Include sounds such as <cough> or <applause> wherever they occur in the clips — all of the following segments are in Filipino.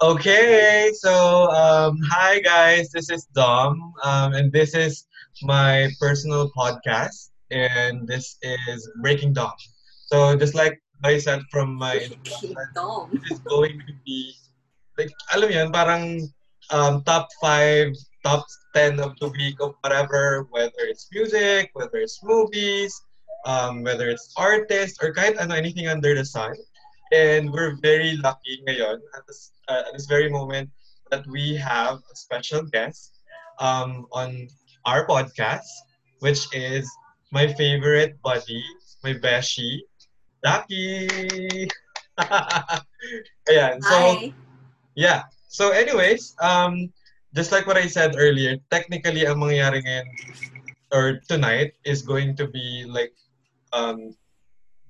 Okay, so um, hi guys, this is Dom, um, and this is my personal podcast, and this is Breaking Dom. So just like I said from my Dom. this is going to be like alam yun, parang um, top five, top ten of the week of whatever, whether it's music, whether it's movies, um, whether it's artists, or kahit ano, anything under the sun. And we're very lucky ngayon at this, uh, at this very moment that we have a special guest um, on our podcast, which is my favorite buddy, my beshi, Daki. Ayan. <laughs> So, Hi. yeah. So anyways, um, just like what I said earlier, technically ang mangyayari ngayon or tonight is going to be like um,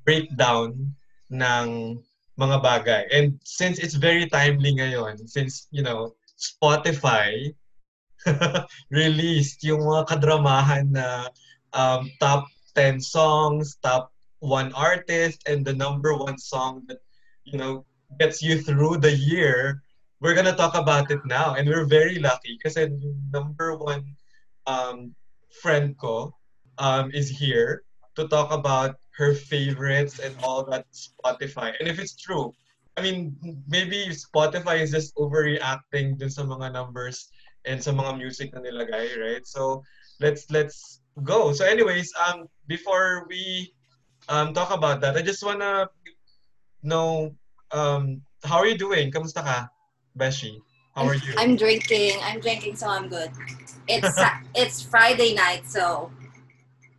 breakdown ng mga bagay. And since it's very timely ngayon, since, you know, Spotify <laughs> released yung mga kadramahan na um, top 10 songs, top one artist, and the number one song that, you know, gets you through the year, we're gonna talk about it now. And we're very lucky kasi number one um, friend ko um, is here to talk about her favorites and all that Spotify. And if it's true, I mean, maybe Spotify is just overreacting dun sa mga numbers and sa mga music na nilagay, right? So let's let's go. So anyways, um before we um talk about that, I just wanna know um how are you doing? Kamusta ka, Beshi? How are you? I'm drinking. I'm drinking, so I'm good. It's <laughs> it's Friday night, so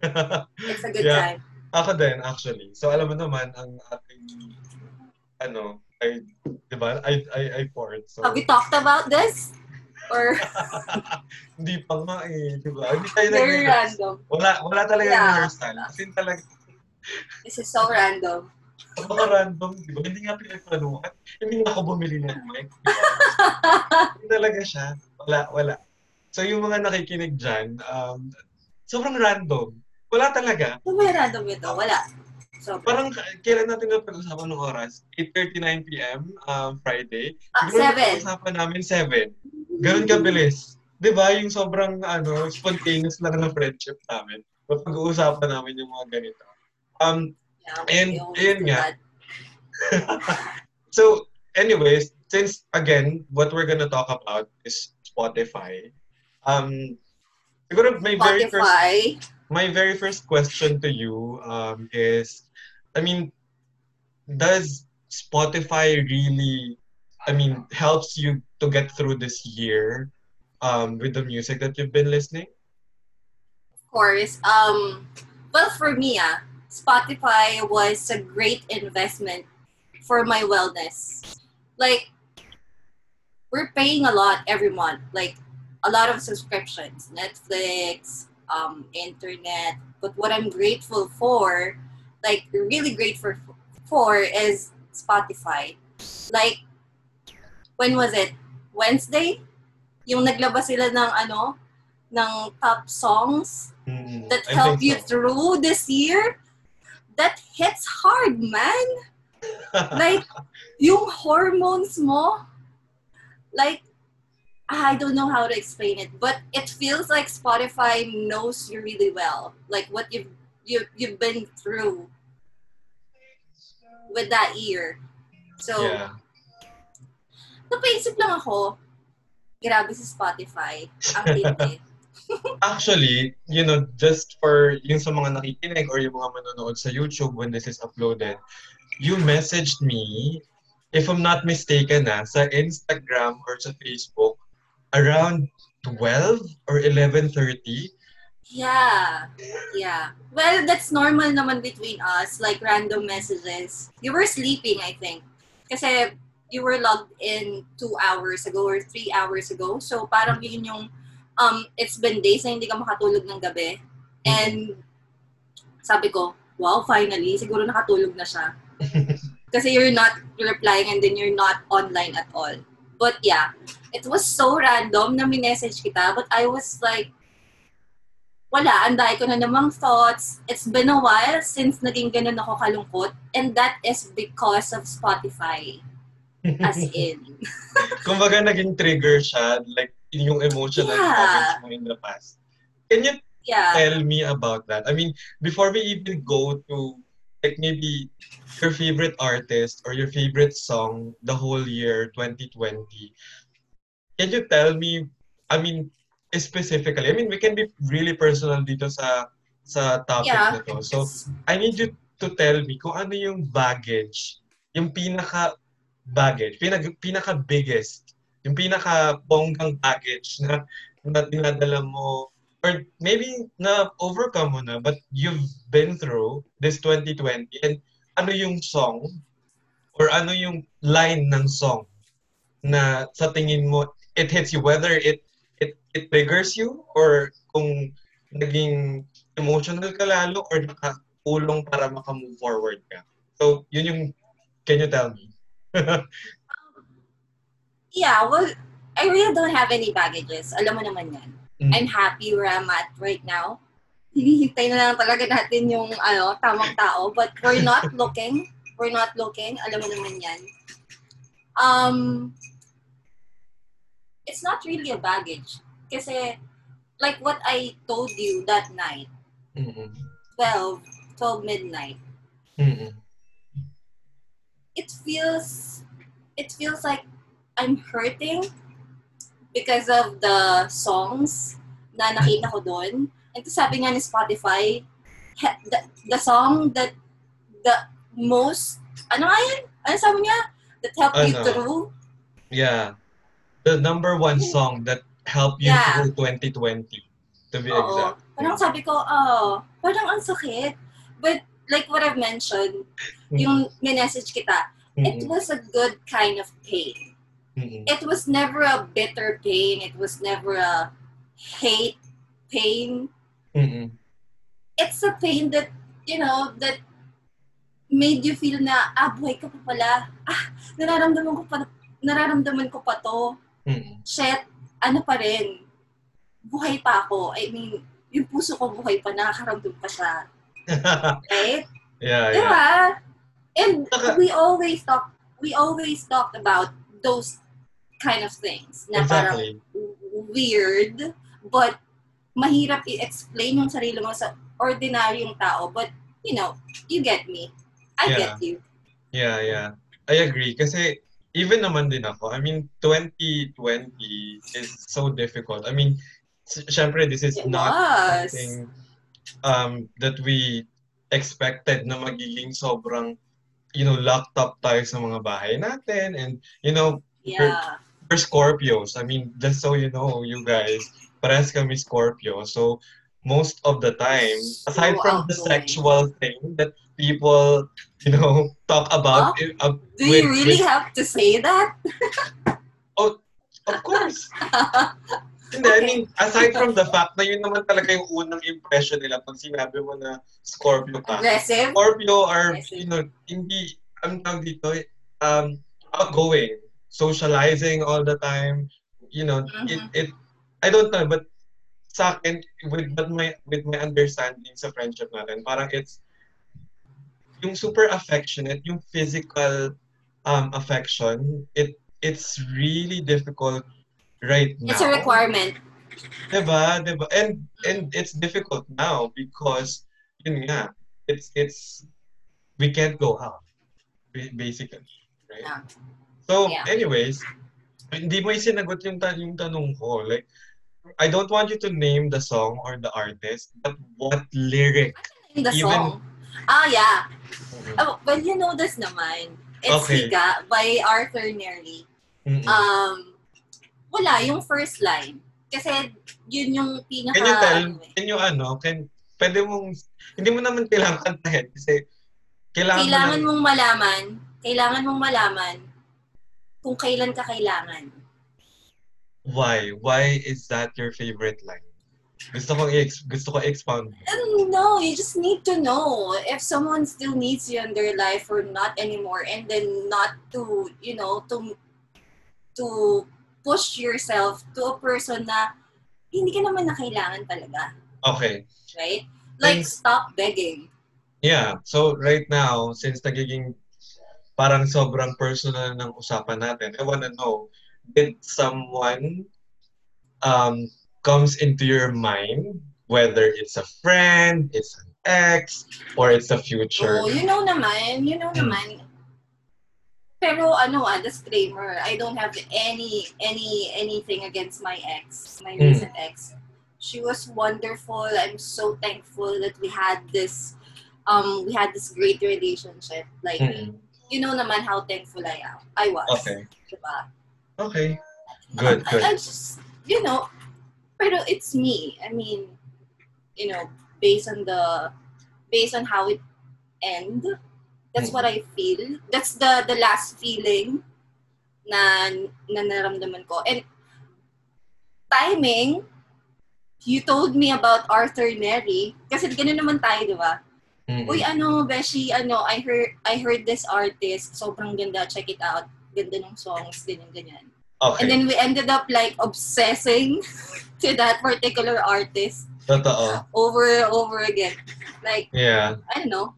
<laughs> it's a good Yeah. time. Ako din, actually. So, alam mo naman, ang ating, ano, ay, di ba? I, I, I poured. So, Have we talked about this? Or <laughs> hindi pa nga eh, di ba? Hindi tayo very random? Wala, wala talaga Yeah. rehearsal. As in talaga, This is so random. mga random, di ba? Hindi nga pinagplanuhan. Hindi nga ako bumili ng mic. <laughs> Hindi talaga siya. Wala, wala. So, yung mga nakikinig dyan, um, sobrang random. Wala talaga. Yung random ito? Wala. So, Parang kailan natin na pag-usapan ng oras? 8.39 p.m. Um, Friday. ah, Siguro seven. Pag-usapan namin 7. Ganun kabilis. Di ba? Yung sobrang ano, spontaneous lang ng friendship namin. Pag-uusapan namin yung mga ganito. Um, Yeah, And- ayun nga. <laughs> so, anyways, since again, what we're gonna talk about is Spotify. Um, siguro my very first Spotify. My very first question to you um, is, I mean, does Spotify really, I mean, helps you to get through this year um, with the music that you've been listening? Of course. Um, well, for me, ah, Spotify was a great investment for my wellness. Like, we're paying a lot every month, like a lot of subscriptions, Netflix, um, internet. But what I'm grateful for, like really grateful for, is Spotify. Like, when was it? Wednesday? Yung naglabas sila ng ano, ng top songs Mm, that I help you so. through this year. That hits hard, man. <laughs> Like, yung hormones mo, like, I don't know how to explain it, but it feels like Spotify knows you really well, like what you've you, you've been through with that year. So, yeah. napaisip lang ako, grabe si Spotify. Ang. <laughs> Actually, you know, just for yung sa mga nakikinig or yung mga manonood sa YouTube when this is uploaded, you messaged me, if I'm not mistaken na, sa Instagram or sa Facebook, around 12 or 11.30. Yeah. Yeah. Well, that's normal naman between us, like random messages. You were sleeping, I think. Kasi you were logged in two hours ago or three hours ago. So parang yun yung, um, it's been days na hindi ka makatulog ng gabi. And sabi ko, wow, finally, siguro nakatulog na siya. <laughs> Kasi you're not replying and then you're not online at all. But yeah, it was so random na minessage kita. But I was like, wala, anday ko na namang thoughts. It's been a while since naging ganun ako kalungkot. And that is because of Spotify. As <laughs> in. Kumbaga naging trigger siya, like yung emotional Yeah. moments mo in the past. Can you Yeah. tell me about that? I mean, before we even go to like maybe your favorite artist or your favorite song the whole year 2020, can you tell me, I mean, specifically, I mean, we can be really personal dito sa sa topic Yeah. na to. So, I need you to tell me kung ano yung baggage, yung pinaka baggage, pinaka, pinaka biggest, yung pinaka bonggang baggage na, na dinadala mo or maybe na overcome mo na but you've been through this 2020 and ano yung song or ano yung line ng song na sa tingin mo it hits you whether it it it triggers you or kung naging emotional ka lalo or nakatulong para maka-move forward ka. So, yun yung can you tell me? <laughs> Yeah, well, I really don't have any baggages. Alam mo naman yan. Mm. I'm happy where I'm at right now. Hinihintay na lang talaga natin yung ano, tamang tao. But we're not <laughs> looking. We're not looking. Alam mo naman yan. Um, it's not really a baggage. Kasi, like what I told you that night, Mm-mm. 12, 12 midnight, Mm-mm. it feels, it feels like I'm hurting because of the songs na nakita ko doon. And to sabi nga ni Spotify, he- the, the song that the most, ano nga yun? Ano sabi niya? That helped you Ano? through? Yeah. The number one song that helped you Yeah. through 2020 to be Oo. exact. Parang sabi ko, oh, parang ang sakit. But like what I've mentioned, Mm. yung minessage kita, it Mm-mm. was a good kind of pain. It was never a bitter pain. It was never a hate pain. Mm-mm. It's a pain that, you know, that made you feel na, ah, buhay ka pa pala. Ah, nararamdaman ko pa, nararamdaman ko pa to. Mm-mm. Shit, ano pa rin. Buhay pa ako. I mean, yung puso ko buhay pa, nakakaramdam pa siya. Right? <laughs> yeah, yeah. And we always talk, we always talked about those kind of things na parang Exactly. weird, but mahirap i-explain yung sarili mo sa ordinaryong tao. But, you know, you get me. I Yeah. get you. Yeah, yeah. I agree. Kasi even naman din ako, I mean, 2020 is so difficult. I mean, syempre, this is It not was. something um, that we expected na magiging sobrang, you know, locked up tayo sa mga bahay natin. And, you know, Yeah. We're Scorpios. I mean, just so you know, you guys, parehas kami Scorpio. So, most of the time, aside So from the sexual thing that people, you know, <laughs> talk about, Huh? uh, Do with- you really with- have to say that? oh, Of course. <laughs> Hindi, I mean, aside from the fact na yun naman talaga yung unang impression nila pag sinabi mo na Scorpio ka. Aggressive? Scorpio are, Aggressive. you know, hindi, ang tawag dito, um, outgoing, socializing all the time, you know, it, Mhm. it, I don't know, but sa akin, with, but my, with my understanding sa friendship natin, parang it's, yung super affectionate, yung physical um, affection, it, it's really difficult right now. It's a requirement. Diba? Diba? And and it's difficult now because yun nga, it's it's we can't go out basically, right? Yeah. So, Yeah. anyways, hindi mo sinagot yung, ta- yung tanong ko. Like, I don't want you to name the song or the artist, but what lyric? The Even- song. Ah, yeah. Oh, well, you know this naman. It's Okay. Higa by Arthur Nearly. Mm-mm. Um, wala, yung first line. Kasi yun yung pinaka... can you tell, ano eh. can you ano, can, pwede mong, hindi mo naman kailangan kantahin kasi kailangan, Kailangan mo mong malaman, kailangan mong malaman kung kailan ka kailangan. why? Why is that your favorite line? Gusto ko i- gusto ko expound. And no, you just need to know if someone still needs you in their life or not anymore and then not to, you know, to to push yourself to a person na hindi ka naman na kailangan talaga. Okay. Right? Like, Thanks. stop begging. Yeah. So right now, since nagiging parang sobrang personal ng usapan natin. I wanna know, did someone um, comes into your mind, whether it's a friend, it's an ex, or it's a future? Oh, you know naman, you know Hmm. naman. Pero ano ah, disclaimer, I don't have any any anything against my ex, my Hmm. recent ex. She was wonderful. I'm so thankful that we had this um we had this great relationship. Like Mm. You know naman how thankful I am. I was. Okay. Diba? Okay. Good, good. I just, you know, pero it's me. I mean, you know, based on the, based on how it end, that's what I feel. That's the the last feeling na, na naramdaman ko. And timing, you told me about Arthur Neri. Kasi ganun naman tayo, di ba? Uy, ano, Beshi, ano, I heard, I heard this artist. Sobrang ganda. Check it out. Ganda ng songs, ganyan, ganyan. Okay. And then we ended up like obsessing <laughs> to that particular artist Totoo. over and over again. Like, Yeah. I don't know.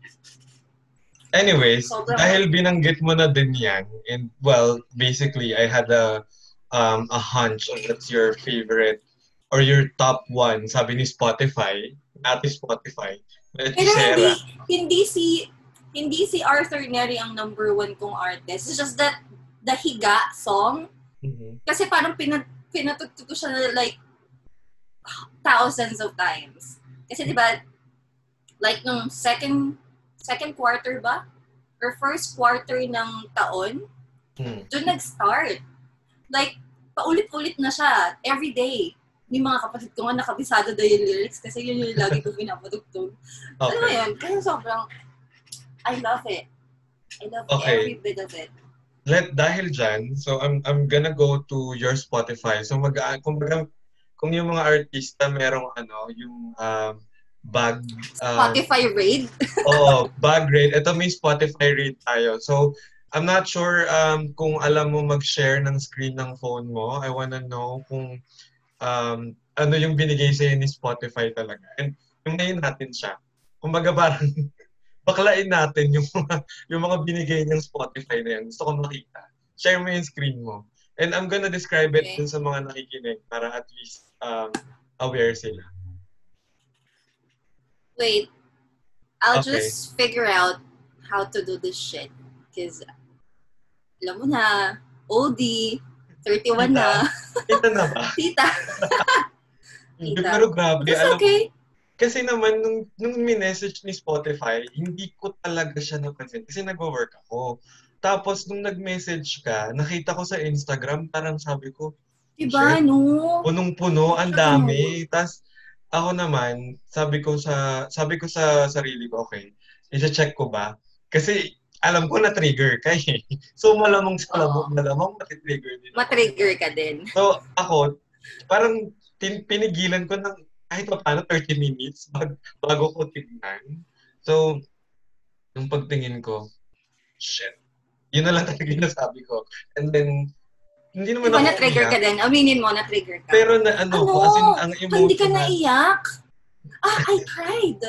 Anyways, Sobrang- dahil binanggit mo na din yan, and well, basically, I had a um, a hunch on what's your favorite or your top one, sabi ni Spotify, ati Spotify, Pero hindi, hindi si, hindi si Arthur Neri ang number one kong artist. It's just that the Higa song, Mhm. kasi parang pinat, pinatugtog ko siya na like thousands of times. Kasi di ba, like nung second, second quarter ba? Or first quarter ng taon, Hmm. doon nag-start. Like, paulit-ulit na siya. Every day. Yung mga kapatid ko nga nakabisado daw yung lyrics kasi yun yung lagi ko pinapatugtog. Ano Okay. yun? Kaya sobrang, I love it. I love Okay. every bit of it. Let dahil dyan, so I'm I'm gonna go to your Spotify. So mag kung kung yung mga artista merong ano, yung um, bag uh, Spotify raid. <laughs> Oo, bag rate. Ito may Spotify rate tayo. So, I'm not sure um, kung alam mo mag-share ng screen ng phone mo. I wanna know kung um, ano yung binigay sa'yo ni Spotify talaga. And yung ngayon natin siya. Kumbaga parang <laughs> baklain natin yung mga, yung mga binigay niyang Spotify na yan. Gusto ko makita. Share mo yung screen mo. And I'm gonna describe it Okay. dun sa mga nakikinig para at least um, aware sila. Wait. I'll Okay. just figure out how to do this shit. Because, alam mo na, oldie, 31 na, Kita na ba? <laughs> tita. <laughs> Kita. pero grabe. It's alam, okay. Kasi naman, nung, nung minessage ni Spotify, hindi ko talaga siya napansin. Kasi nag-work ako. Tapos, nung nag-message ka, nakita ko sa Instagram, parang sabi ko, Diba, no? punong-puno, ang dami. Tapos, ako naman, sabi ko sa sabi ko sa sarili ko, okay, i-check ko ba? Kasi, alam ko na trigger ka eh. <laughs> So, malamang sa malamang, malamang matitrigger din. Matrigger ka din. So, ako, parang tin- pinigilan ko ng kahit pa paano 30 minutes bag- bago ko tignan. So, yung pagtingin ko, shit. Yun na lang talaga yung nasabi ko. And then, hindi naman Diba ako na-trigger ka din? Aminin mo, na-trigger ka. Pero na ano, Ano? as in, ang emotion Hindi ka na- naiyak? Ah, I cried.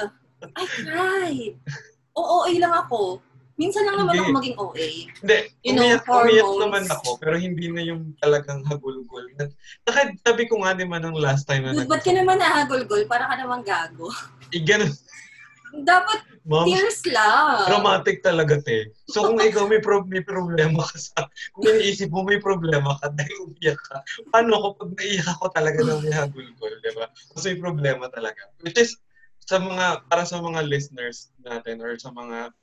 I cried. <laughs> Oo, OA lang ako. Minsan lang naman Hindi. ako maging OA. Hindi, You know, umiyak, naman ako, pero hindi na yung talagang hagulgul. Saka sabi ko nga naman nung last time na Dude, ba't ka naman nahagulgol? Para ka naman gago. Eh, ganun. Dapat Ma'am, tears lang. Dramatic talaga, te. So, kung <laughs> ikaw may, pro- may problema ka sa, kung iniisip mo may problema ka dahil umiyak ka, paano ko pag naiyak ako talaga ng may hagulgol, di ba? Kasi may problema talaga. Which is, sa mga, para sa mga listeners natin or sa mga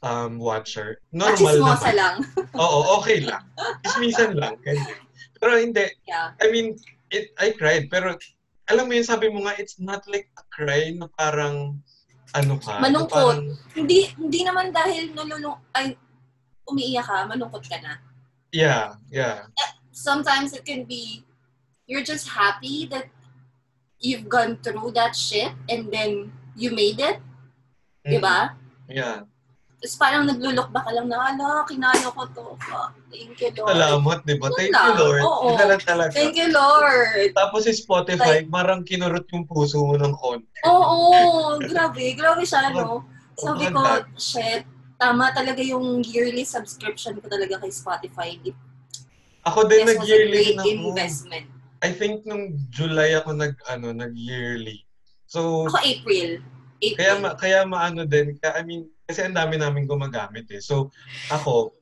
um, watcher, normal naman. lang. <laughs> Oo, okay lang. Ismisan lang. Ganyan. Pero hindi, Yeah. I mean, it, I cried, pero alam mo yun, sabi mo nga, it's not like a cry na parang, ano ka, Malungkot. parang, Hindi hindi naman dahil nalulung ay umiiyak ka, malungkot ka na. yeah, yeah. Sometimes it can be you're just happy that you've gone through that shit and then you made it, Mm, di ba? Yeah. Tapos parang naglulok ba ka lang na, ala, kinaya ko to. Fuck, thank you, Lord. Salamat, di ba? Thank you, Lord. Oo. Yun lang talaga. Thank you, Lord. Tapos si Spotify, marang kinurot yung puso mo ng konti. Oo, grabe. Grabe siya, no? Sabi ko, shit, tama talaga yung yearly subscription ko talaga kay Spotify. It Ako din nag-yearly na ako. investment. I think nung July ako nag ano nag-yearly. So Ako April. April. kaya ma, kaya maano din kaya I mean kasi ang dami namin gumagamit eh. So ako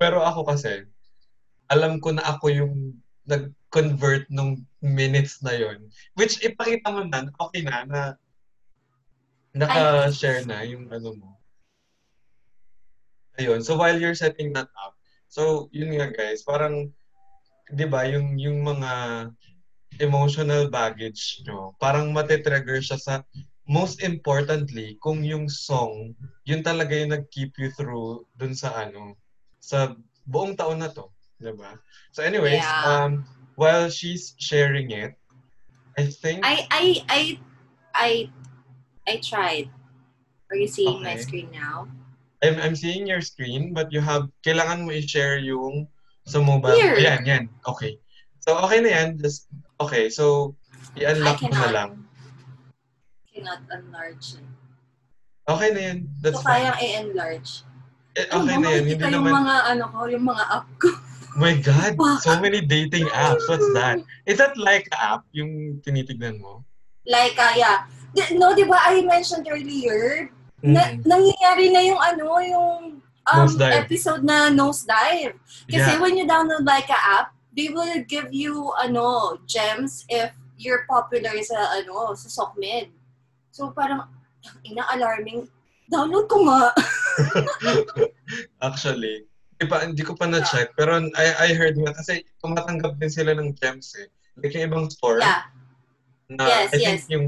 pero ako kasi alam ko na ako yung nag-convert nung minutes na yon which ipakita mo na okay na na naka-share na yung ano mo. Ayun. So while you're setting that up, so yun nga guys, parang 'di ba yung yung mga emotional baggage nyo, parang matitrigger siya sa most importantly, kung yung song, yun talaga yung nag-keep you through dun sa ano, sa buong taon na to. 'di ba? So anyways, Yeah. um, while she's sharing it, I think, I I I I I tried. Are you seeing my Okay. screen now? I'm, I'm seeing your screen, but you have, kailangan mo i-share yung sa mobile. Here. Ayan, yan. Okay. So, okay na yan. Just, okay. So, i-unlock mo na lang. Cannot enlarge it. Okay na yan. That's so, fine. kayang i-enlarge. Eh, Ano okay ba, na yan. Hindi makikita yung naman, mga, ano ko, yung mga app ko. <laughs> my God, so many dating apps. What's that? Is that like app, yung tinitignan mo? like, uh, yeah. Di- no, di ba I mentioned earlier, na, Mm. nangyayari na yung ano, yung um, episode na Nosedive. Kasi Yeah. when you download like a app, they will give you ano gems if you're popular sa ano sa SOCMED. So parang ina alarming. Download ko nga. <laughs> Actually, di pa, hindi ko pa na-check. Pero I, I heard nga, kasi tumatanggap din sila ng gems eh. Like yung ibang store. Yeah. Na, Yes, I think yes. yung,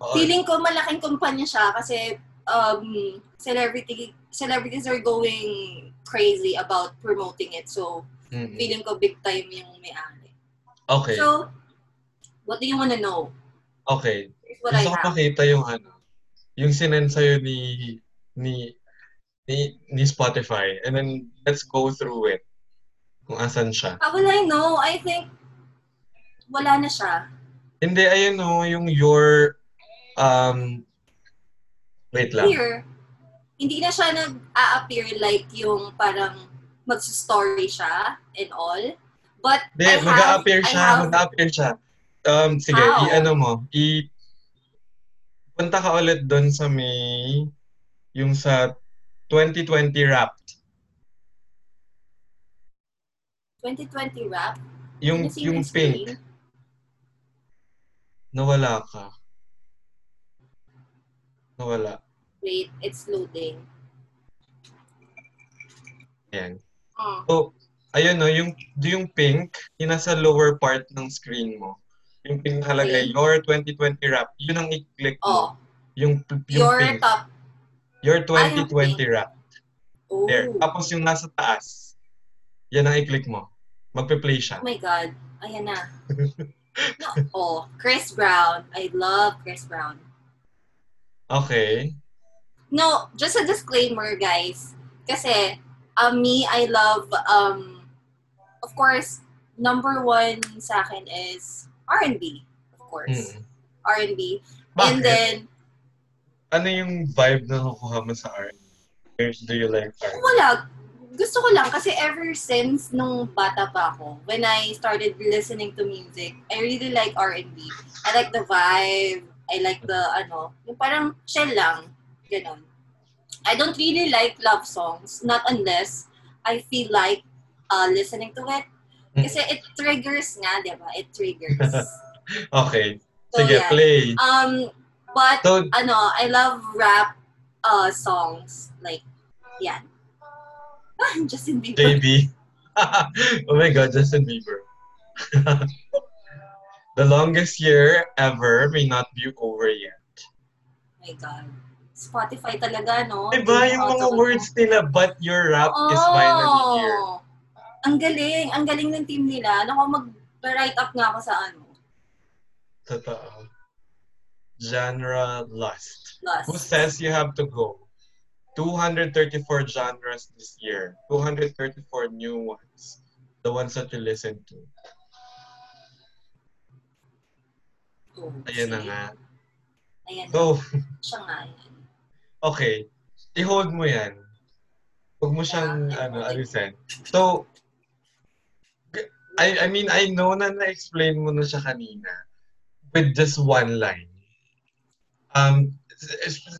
Oo. Feeling ko malaking kumpanya siya kasi um celebrity celebrities are going crazy about promoting it. So Mm-mm. feeling ko big time yung may-ari. okay. So what do you want to know? Okay. What I Gusto ko have. makita yung ano, yung sinend sa'yo ni, ni, ni, ni Spotify. And then, let's go through it. Kung asan siya. How will I know? I think wala na siya. Hindi, ayun o, yung your, um, wait lang. Here, hindi na siya nag-a-appear like yung parang mag-story siya and all. But Hindi, I have, mag-a-appear I siya, have, mag-a-appear siya. Um, sige, How? i-ano mo, i- punta ka ulit doon sa may, yung sa 2020 Wrapped. 2020 rap. Yung, see yung my screen? pink. Nawala ka. Nawala. Wait, it's loading. Yan. Oh. So, ayun no, yung, yung pink, yung nasa lower part ng screen mo. Yung pink nakalagay, Okay. your 2020 wrap, yun ang i-click Oh, mo. Yung, yung your pink. top. Your Ah, yung 2020 pink. wrap. Oh. There. Tapos yung nasa taas, yan ang i-click mo. Magpe-play siya. Oh my God. Ayan na. <laughs> no. Oh, Chris Brown. I love Chris Brown. Okay. No, just a disclaimer, guys. Kasi, um, me, I love, um, of course, number one sa akin is R&B. Of course. Mm. R&B. Bakit? And then, ano yung vibe na nakukuha mo sa R&B? Do you like R&B? wala. Gusto ko lang kasi ever since nung bata pa ako, when I started listening to music, I really like R&B. I like the vibe. I like the, ano, yung parang chill lang. Ganon. I don't really like love songs, not unless I feel like uh, listening to it. Kasi it triggers nga, di ba? It triggers. <laughs> Okay. So, Sige, yeah. play. Um, but, So, ano, I love rap uh, songs. Like, yan. <laughs> Justin Bieber. JB. <laughs> oh my God, Justin Bieber. the longest year ever may not be over yet. my God. Spotify talaga, no? Diba yung mga auto- words nila, but your rap is finally here. Ang galing. Ang galing ng team nila. Naku, mag-write up nga ako sa ano. Totoo. Genre lust. Plus. Who says you have to go? 234 genres this year. 234 new ones. The ones that you listen to. Oh, Ayan na nga. Ayan. So, Siya nga yan. okay. I-hold mo yan. Huwag mo siyang, Yeah. ano, alisin. So, I, I mean, I know na na-explain mo na siya kanina with just one line. Um,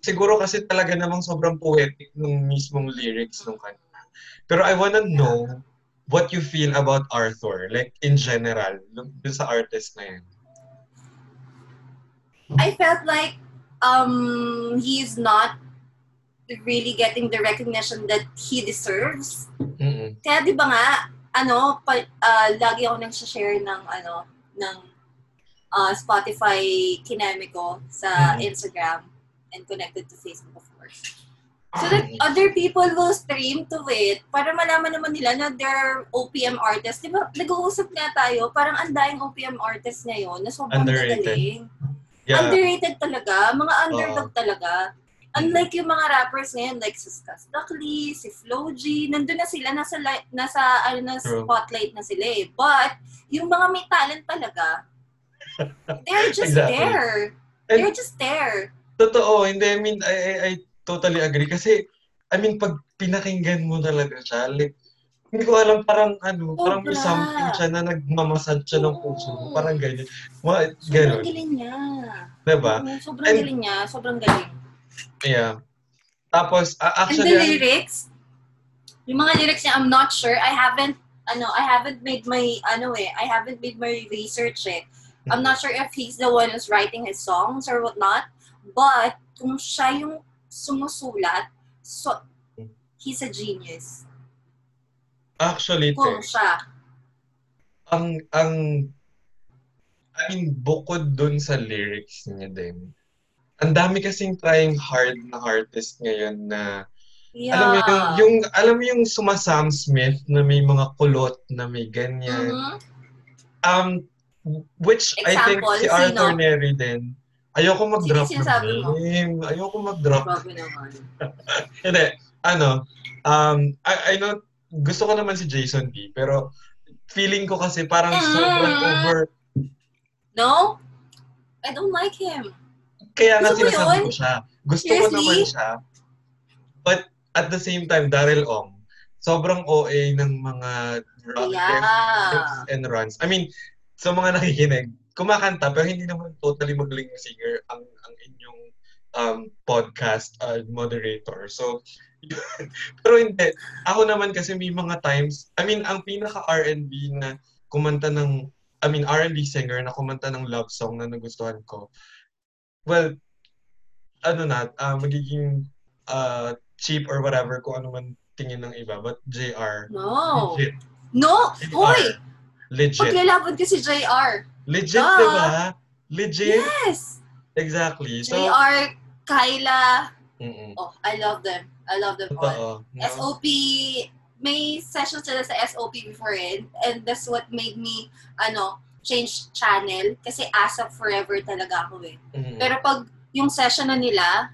siguro kasi talaga namang sobrang poetic nung mismong lyrics nung kanta. Pero I wanna know what you feel about Arthur, like in general, dun dun sa artist na yan. I felt like um he's not really getting the recognition that he deserves. Mm-mm. Kaya 'di ba nga, ano, pa, ah, lagi ako nang share ng ano ng ah, Spotify kineme ko sa Mhm. Instagram and connected to Facebook of course. So that other people will stream to it para malaman naman nila na they're OPM artists. Di ba, nag-uusap nga tayo, parang ang daing OPM artists ngayon na sobrang Underrated. gagaling. Yeah. Underrated talaga. Mga underdog talaga. Unlike yung mga rappers ngayon, like si Stas Duckley, si Flo G, nandun na sila, nasa, li- nasa ano, na spotlight na sila eh. But, yung mga may talent talaga, they're just Exactly. there. And- They're just there. Totoo, hindi, I mean, I, I, I totally agree. Kasi, I mean, pag pinakinggan mo talaga siya, like, hindi ko alam, parang ano, parang may Sobra. something siya na nagmamasad siya ng puso mo. Parang ganyan. Sobrang ganun. galing niya. Diba? Oo, sobrang And- galing niya. Sobrang galing. Yeah. Tapos, And actually, the ang- lyrics, yung mga lyrics niya, I'm not sure. I haven't, ano, I haven't made my, ano eh, I haven't made my research eh. I'm not sure if he's the one who's writing his songs or whatnot. But, kung siya yung sumusulat, so, he's a genius. actually, Kung te, siya. ang, ang, I mean, bukod dun sa lyrics niya din, ang dami kasing trying hard na artist ngayon na Yeah. Alam mo yung, yung alam mo yung suma Sam Smith na may mga kulot na may ganyan. Mhm. Um which I think Example, si Arthur sino? Neri din. Ayoko mag-drop mo? ng name. Ayoko mag-drop. Grabe naman. <laughs> Hindi. Ano, um, I, I know, gusto ko naman si Jason B. Pero feeling ko kasi parang Mm. sobrang over. No? I don't like him. Kaya nga sinasabi ko siya. Gusto ko Seriously? naman siya. But at the same time, Daryl Ong, sobrang OA ng mga rock Yeah. and runs. I mean, sa mga nakikinig, kumakanta pero hindi naman totally magaling na singer ang ang inyong um, podcast uh, moderator. So, <laughs> pero hindi. Ako naman kasi may mga times, I mean, ang pinaka R&B na kumanta ng, I mean, R&B singer na kumanta ng love song na nagustuhan ko. Well, ano na, uh, magiging uh, cheap or whatever kung ano man tingin ng iba. But JR, No. legit. No! Hoy! Legit. Paglalaban ko si JR. Legit, Duh. di ba? Legit. Yes! Exactly. So, JR, Kyla. mm Oh, I love them. I love them all. Totoo. No? SOP, may session sila sa SOP before it. And that's what made me, ano, change channel. Kasi ASAP forever talaga ako eh. Mm-mm. Pero pag yung session na nila,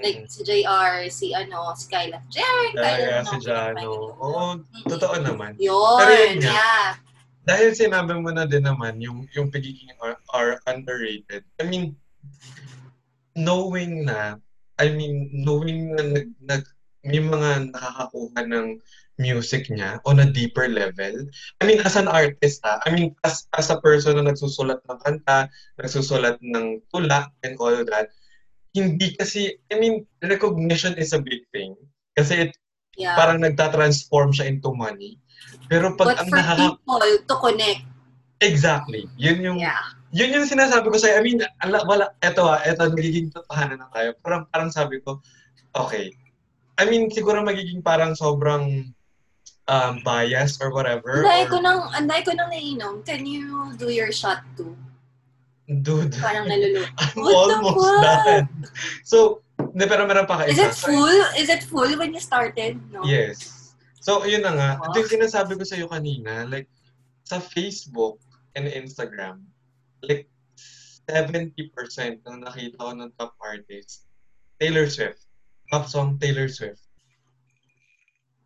like Mm-mm. si JR, si ano, si Kyla. JR, Kaya Kyla. no, si Jano. Oo, Mm-mm. totoo naman. Yun, Pero yun nga. yeah. Dahil sinabi mo na din naman yung yung pagiging are, are underrated. I mean, knowing na, I mean, knowing na nag, nag, may mga nakakakuha ng music niya on a deeper level. I mean, as an artist, ha? I mean, as, as a person na nagsusulat ng kanta, nagsusulat ng tula, and all that, hindi kasi, I mean, recognition is a big thing. Kasi it, Yeah. parang nagtatransform siya into money. Pero pag But ang for nakaka- people to connect, Exactly. Yun yung yeah. yun yung sinasabi ko sa'yo. I mean, ala, wala, eto ah, eto, nagiging totohanan na tayo. Parang, parang sabi ko, okay. I mean, siguro magiging parang sobrang um, bias or whatever. Anday or, ko nang, anday ko nang nainom. Can you do your shot too? dude, Parang naluluto. <laughs> I'm What the almost fuck? done. So, hindi, pero meron pa Is kaisa. it full? Is it full when you started? No? Yes. So, yun na nga. Wow. Ito yung sinasabi ko sa'yo kanina. Like, sa Facebook and Instagram, like, 70% ng nakita ko ng top artist, Taylor Swift. Top song, Taylor Swift.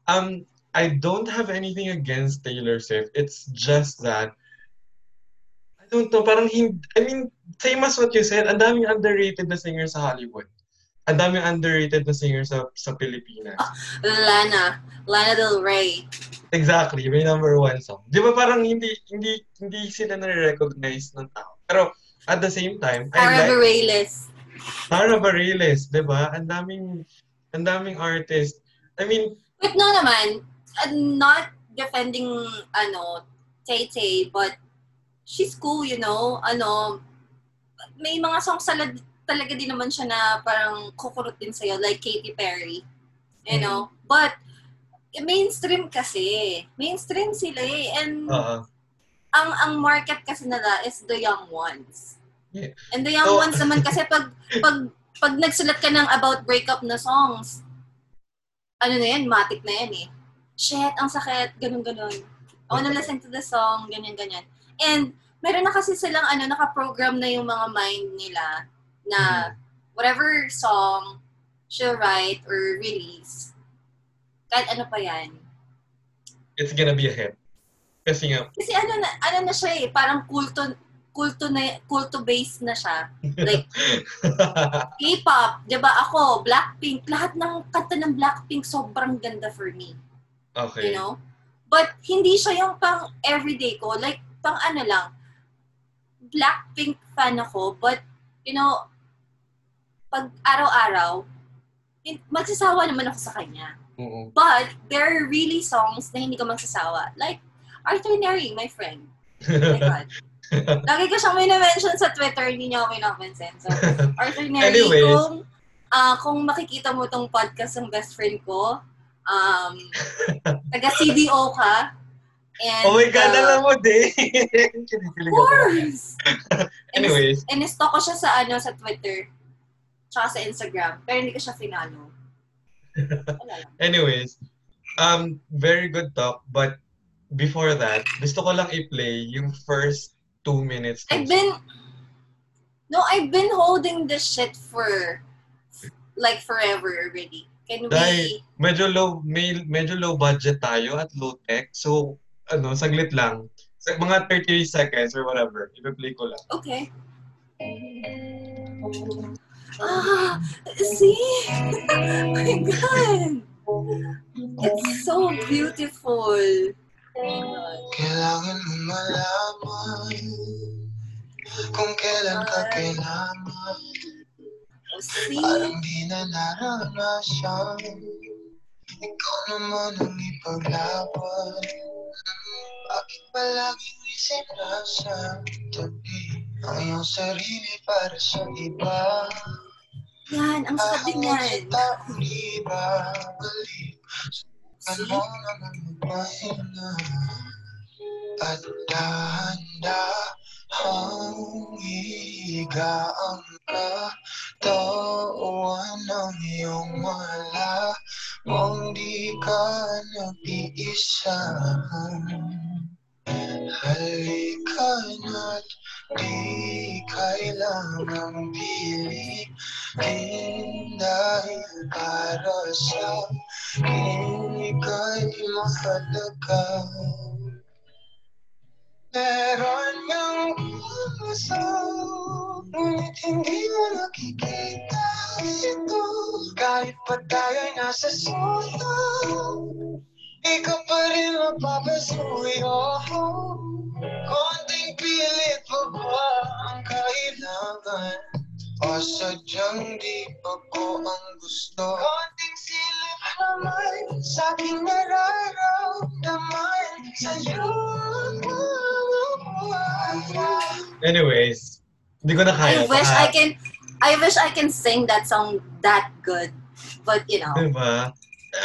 Um, I don't have anything against Taylor Swift. It's just that, I don't know, parang hindi, I mean, same as what you said, ang daming underrated na singer sa Hollywood. ang daming underrated na singer sa sa Pilipinas. Lana. Lana Del Rey. Exactly, may number one song. Di ba parang hindi hindi hindi sila na-recognize ng tao. Pero at the same time, I Cara like Bareilles. Tara Bareilles, di ba? Ang daming ang daming artist. I mean, But no naman, I'm not defending, ano, Tay Tay, but she's cool, you know? Ano, may mga songs talaga, talaga din naman siya na parang kukurot din sa'yo, like Katy Perry. You Mm. know? But, mainstream kasi. Mainstream sila eh. And uh, ang ang market kasi nila is the young ones. Yeah. And the young So- ones naman kasi pag pag pag nagsulat ka ng about breakup na songs, ano na yan, matic na yan eh. Shit, ang sakit, ganun ganun. I wanna listen to the song, ganyan ganyan. And meron na kasi silang ano naka-program na yung mga mind nila na whatever song she'll write or release, kahit ano pa yan, it's gonna be a hit. Kasi nga, Kasi ano na, ano na siya eh, parang kulto, kulto na, kulto based na siya. Like, <laughs> K-pop, di ba ako, Blackpink, lahat ng kanta ng Blackpink sobrang ganda for me. okay. You know? But hindi siya yung pang everyday ko. Like, pang ano lang, Blackpink fan ako, but, you know, pag araw-araw, magsasawa naman ako sa kanya. Oo. But, there are really songs na hindi ka magsasawa. Like, Arthur Neri, my friend. Oh my <laughs> God. <laughs> Lagi ko siyang may na-mention sa Twitter, hindi niya ako napansin. So, Neri, Anyways. kung, ah, kung makikita mo tong podcast ng best friend ko, um, <laughs> taga CDO ka, and, oh my God, uh, alam mo din. Of course! <laughs> Anyways, And-stalk ko siya sa, ano, sa Twitter, tsaka sa Instagram, pero hindi ko siya finalo. Anyways, um, very good talk, but before that, gusto ko lang i-play yung first two minutes. I've been No, I've been holding this shit for like forever already. Can Dahil- we medyo low may, medyo low budget tayo at low tech. So ano, saglit lang. Sa mga 30 seconds or whatever, i-play ko lang. Okay. Ah, see? <laughs> oh my god. It's so beautiful. Kailangan mo malaman Kung kailan ka kailangan Oh? Parang di na naranasan Ikaw naman ang ipaglaban Bakit palaging may sinasabi Ang iyong sarili para sa iba Yan, ang sabi niyan. taong di babalik Subukan See? Mo naman magpahinga At dahan-dahan higa ang katawan ng iyong wala Kung di ka nag-iisa Halika na't di kailangang pilitin Dahil para sa akin ika'y mahalaga Meron ngang puso Ngunit hindi mo nakikita ito Kahit pa tayo'y nasa pa rin mapapasuyo Konting pilit pa ba ang kailangan O sadyang di pa ko ang gusto Konting silip naman sa aking nararamdaman Sa'yo Anyways, hindi ko na kaya. I wish I can I wish I can sing that song that good. But you know, Diba?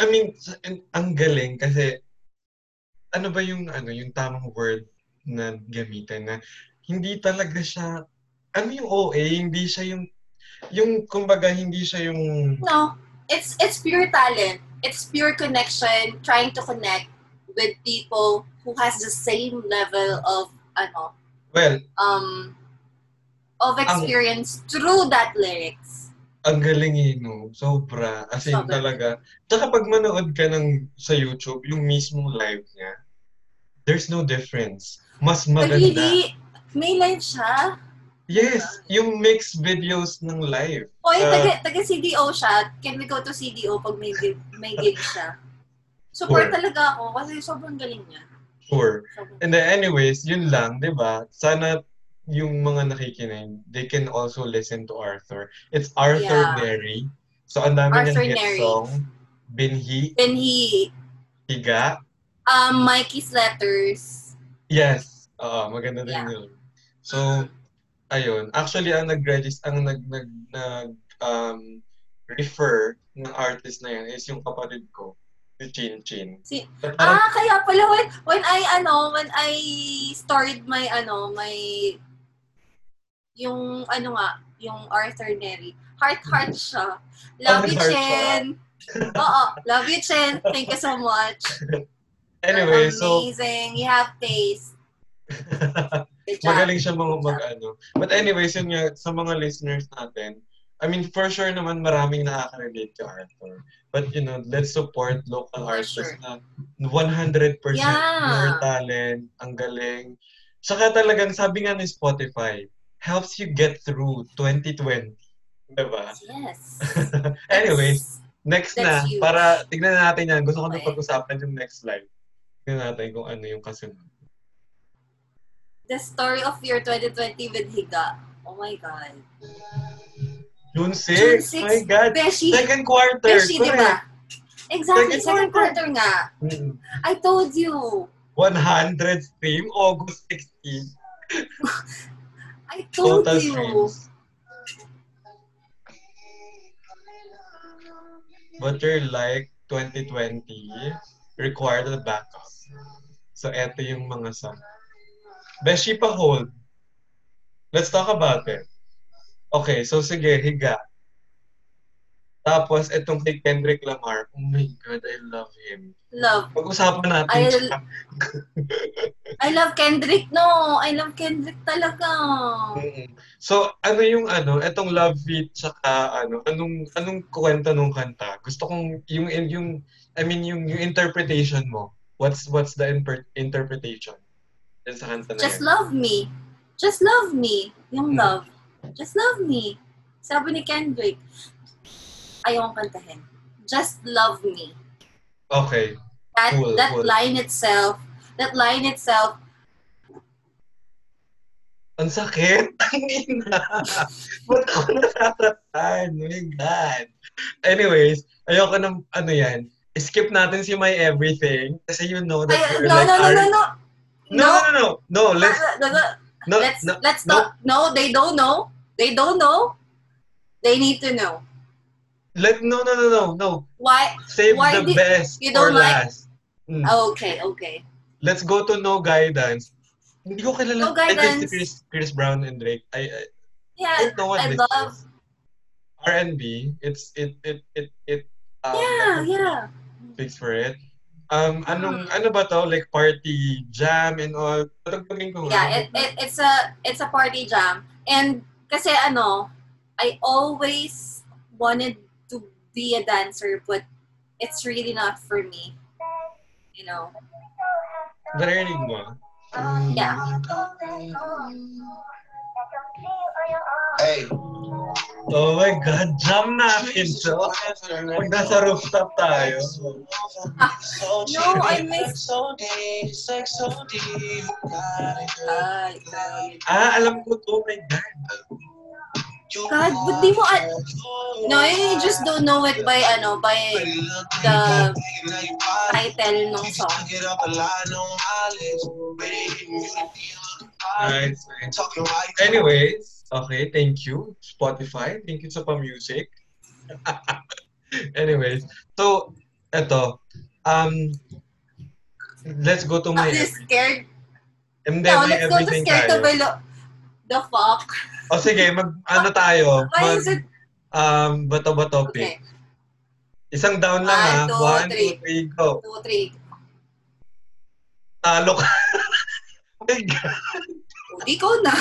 I mean, ang- ang galing kasi ano ba yung ano yung tamang word na gamitin na hindi talaga siya ano yung OA, hindi siya yung yung kumbaga hindi siya yung no, it's it's pure talent. It's pure connection, trying to connect with people who has the same level of ano well, um of experience through that lyrics. ang galing eh, no? Sobra. As in, Sobra. talaga. Tsaka pag manood ka ng, sa YouTube, yung mismong live niya, there's no difference. Mas maganda. really, may live siya. Yes, yung mixed videos ng live. Oy, Uh, taga, taga CDO siya. Can we go to CDO pag may may gig siya? <laughs> Support Sure. talaga ako kasi sobrang galing niya. Sure. And then anyways, yun lang, 'di ba? Sana yung mga nakikinig, they can also listen to Arthur. It's Arthur Yeah. Neri. So ang dami niyang Arthur hit Neri. song. Binhi, he, Higa. Um, Mikey's Letters. Yes. Oo, maganda din Yeah. yun. So, ayun. Actually, ang nag-register, ang nag, nag, nag, um, refer ng artist na yan is yung kapatid ko, si Chin Chin. Si- But Ah, kaya pala when, when I, ano, when I started my, ano, my, yung, ano nga, yung Arthur Neri, heart-heart siya. Love you. Chen. Oo, love you, Chen. Thank you so much. <laughs> anyway, so, amazing. You have taste. <laughs> Magaling siya mga mag-ano. But anyways, yun nga, sa mga listeners natin, I mean, for sure naman maraming nakaka-relate to Arthur. But, you know, let's support local For artists sure. na 100% Yeah. talent, ang galing. Saka talagang sabi nga ni Spotify, helps you get through 2020. Diba? Yes. <laughs> Anyways, next na, that's huge. para tignan natin yan. Gusto ko na Okay. pag-usapan yung next slide. Natin kung ano yung kasunod. The story of your 2020 with Higa. Oh my God. June 6. June 6. My God. Beshi. Second quarter. Beshi, di ba? Exactly. Second quarter. quarter nga. Mm. I told you. 100 stream, August 16. <laughs> I told Total you. streams. But your like 2020 required a backup. So, eto yung mga song. Beshi pa hold. Let's talk about it. Okay, so sige, higa. Tapos, itong kay Kendrick Lamar. Oh my God, I love him. Love. Pag-usapan natin I-. I love Kendrick. No, I love Kendrick talaga. Mm. So, ano yung ano, etong love beat tsaka ano, anong anong kwento nung kanta? Gusto kong yung yung I mean yung yung interpretation mo. What's what's the imper- interpretation? Sa kanta na Just yan. love me. Just love me. Yung Hmm. love. Just love me. Sabi ni Kendrick. Ayaw kantahin. Just love me. Okay. That Cool, that cool. line itself, that line itself, Ang sakit. <laughs> Ang ina. Ba't ako nasasaktan? My God. Anyways, ayoko ng ano yan. Skip natin si My Everything kasi you know that ay, no, like no, no, no, no, No, no, no, no. No, let's no, no, no, let's no, let's no. not. No, they don't know. They don't know. They need to know. Let no no no no no. Why? Save Why the di- best you don't like- last. Mm. Okay, okay. Let's go to No Guidance. Hindi ko kilala. No I Guidance. Chris, Chris Brown and Drake. I, I, I Yeah, don't know what I love. R&B. It's it it it it. Um, Yeah, yeah. Fix for it. Um, anong Mm. ano ba to? Like party jam and all. Patagpagin ko. Yeah, it, it, it's a it's a party jam. And kasi ano, I always wanted to be a dancer, but it's really not for me. You know. Narinig mo? Yeah. Hey. Oh my God, jam natin to. Pag nasa rooftop tayo. No, I miss- So deep, sex so deep. Ay, ay. Ah, alam ko to. My God. God, but di mo at- No, you just don't know it by ano, by the title ng song. Nice, nice. Anyways, okay, thank you, Spotify. Thank you sa pa-music. <laughs> Anyways, so, eto. Um, let's go to my... I'm scared. Hindi, No, may let's go to scared to tayo. below. The fuck? O sige, mag, ano tayo? <laughs> Why Mag, is it? um, bato-bato Okay. pick. Isang down lang ha. One, two, One, two, three. three, go. Two, three. Talo ka. <laughs> oh my God. Hindi ko na.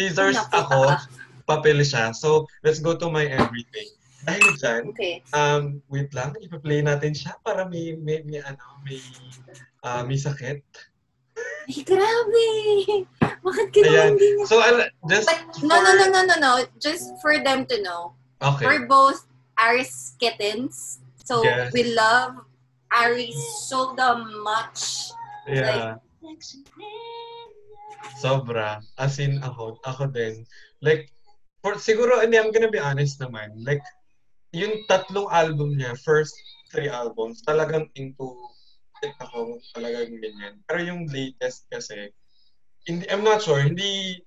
Scissors ako, taka. papel siya. So, let's go to my everything. Dahil dyan, Okay. um, wait lang, ipa-play natin siya para may, may, may ano, may, ah, may sakit. Ay, grabe. Bakit Ayan. hindi niya? So, al- just But, no, no, no, no, no, no. Just for them to know. Okay. We're both Aris kittens. So, Yes. we love Aris so damn much. Yeah. Sobra. As in, ako, ako din. Like, for, siguro, hindi, I'm gonna be honest naman. Like, yung tatlong album niya, first three albums, talagang into like ako, talagang ganyan. Pero yung latest kasi, hindi, I'm not sure, hindi,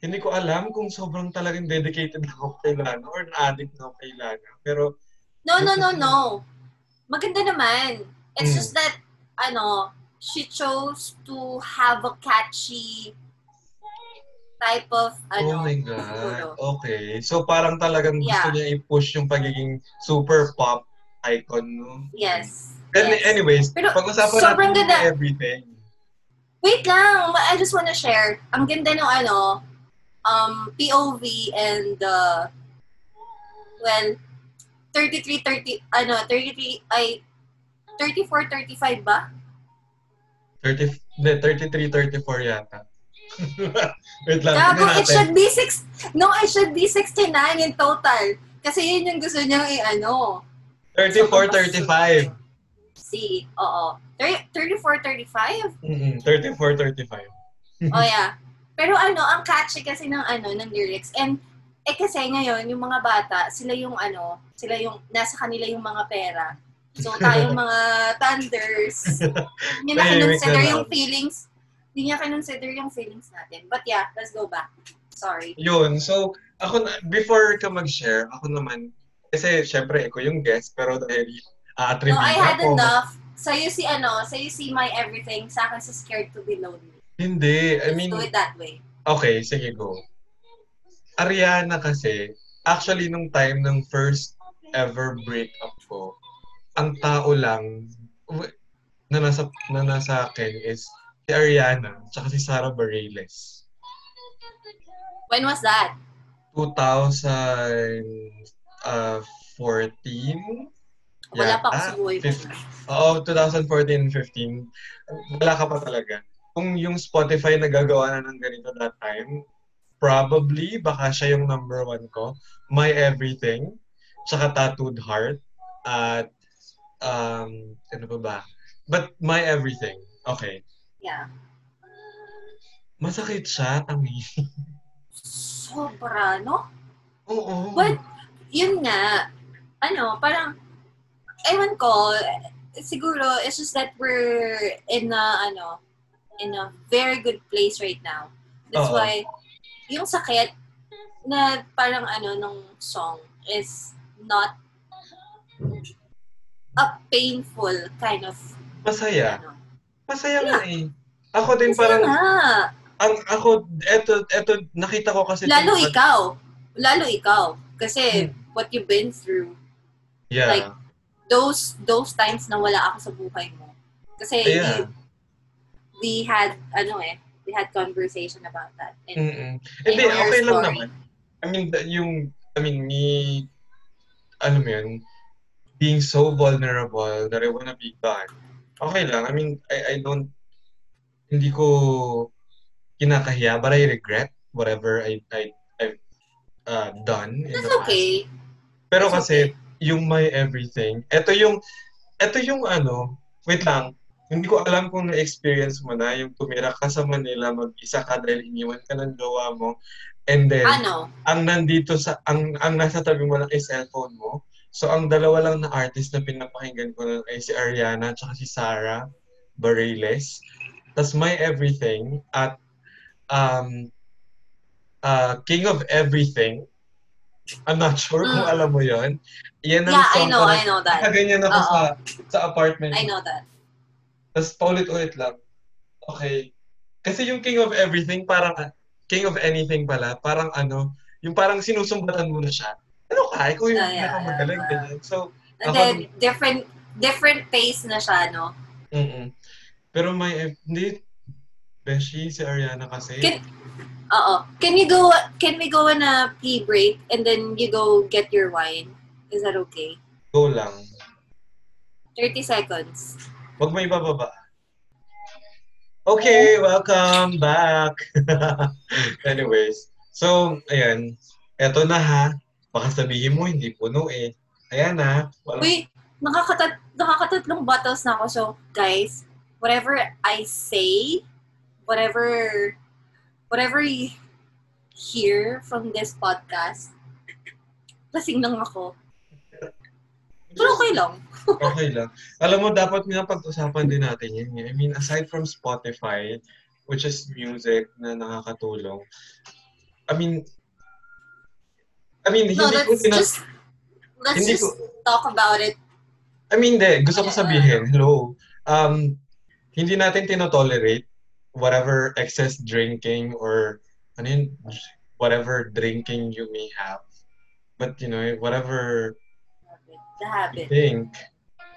hindi ko alam kung sobrang talagang dedicated ako kay Lana or na-addict na ako kay Lana. Pero, No, no, no, <laughs> no. Maganda naman. It's Mm. just that, ano, she chose to have a catchy type of, oh ano, my siguro. God. Okay. So, parang talagang gusto Yeah. niya i-push yung pagiging super pop icon, no? Yes. And yes. anyways, Pero pag-usapan natin ganda. everything. Wait lang, I just wanna share. Ang ganda ng ano, um, POV and uh, well, 33, 30, ano, 33, ay, 34, 35 ba? 30, hindi, 33, 34 yata. <laughs> Wait lang, Gago, it should be six, no, it should be 69 in total. Kasi yun yung gusto niyang i-ano. 34, 35. See, oo. Thir- 34, 35? Mm-mm, 34, 35. <laughs> oh yeah. Pero ano, ang catchy kasi ng ano, ng lyrics. And eh kasi ngayon, yung mga bata, sila yung ano, sila yung, nasa kanila yung mga pera. So tayong <laughs> mga thunders, hindi Tahimik kinonsider na yung feelings, hindi niya kinonsider yung feelings natin. But yeah, let's go back. Sorry. Yun, so, ako na, before ka mag-share, ako naman, kasi syempre, ako yung guest, pero dahil a-attribute No, I had ako. enough. Sa'yo si ano, sa'yo si my everything, sa akin si scared to be lonely. Hindi, I Let's mean, do it that way. Okay, sige, go. Ariana kasi, actually, nung time ng first ever breakup ko, ang tao lang na nasa, na nasa akin is si Ariana, tsaka si Sarah Bareilles. When was that? 2014? Wala pa ako Yata. sa buhay mo. Fif- Oo, 2014-15. Wala ka pa talaga. Kung yung Spotify nagagawa na ng ganito that time, probably, baka siya yung number one ko. My Everything, tsaka Tattooed Heart, at, um, ano pa ba? But My Everything, okay. Yeah. Masakit siya, tangi. Sobra, no? Oo. But, yun nga, ano, parang, ewan ko, siguro, it's just that we're in a, ano, in a very good place right now. That's Oo. why, yung sakit na parang ano nung song is not a painful kind of Masaya. ano. Masaya nga eh. Ako din Kasi parang, nga, ang ako, eto, eto, nakita ko kasi. lalo tong- ikaw, lalo ikaw, kasi Hmm. what you've been through, Yeah. like, those those times na wala ako sa buhay mo. Kasi Yeah. we, we had, ano eh, we had conversation about that. And. I Hindi, know your okay lang story. naman. I mean, yung, I mean, me, ano mo yun, being so vulnerable that I wanna be gone. Okay lang. I mean, I, I don't, hindi ko kinakahiya, but I regret whatever I, I, I've uh, done in That's the past. okay. Pero That's kasi, yung my everything, ito yung, ito yung ano, wait lang, hindi ko alam kung na-experience mo na yung tumira ka sa Manila, mag-isa ka dahil iniwan ka ng jowa mo, and then, Ano? ang nandito sa, ang, ang nasa tabi mo lang ay cellphone mo. So, ang dalawa lang na artist na pinapakinggan ko lang ay si Ariana at si Sarah Bareilles. Tapos My Everything at um, uh, King of Everything. I'm not sure kung Mm. alam mo yon. Yan ang Yeah, I song know, ko na- I know that. Nakaganyan ako sa, sa apartment. I know that. Tapos paulit-ulit lang. Okay. Kasi yung King of Everything, parang, King of Anything pala, parang ano, yung parang sinusumbatan mo na siya. Ano ka? Ikaw yung Yeah, yeah, pinakamagaling. yeah. ganyan. So, And Ako- then, different, different pace na siya, no? mm Pero may, hindi, Beshi, si Ariana kasi. Can, oo. Can we go, can we go on a pee break and then you go get your wine? Is that okay? Go lang. 30 seconds. Huwag may bababa. Okay. Okay, welcome back. <laughs> Anyways, so, ayan. Eto na ha. Baka sabihin mo, hindi puno eh. Ayan na. Wala. Uy, nakakatat nakakatatlong bottles na ako. So, guys, whatever I say, whatever whatever you hear from this podcast, lasing lang ako. Pero okay lang. <laughs> Okay lang. Alam mo, dapat nga pag-usapan din natin yan. I mean, aside from Spotify, which is music na nakakatulong, I mean, I mean, No, hindi ko just let's hindi just ko- talk about it. I mean, de, gusto ko sabihin, hello, um, hindi natin tinotolerate whatever excess drinking or ano yun, whatever drinking you may have. But, you know, whatever The you habit. think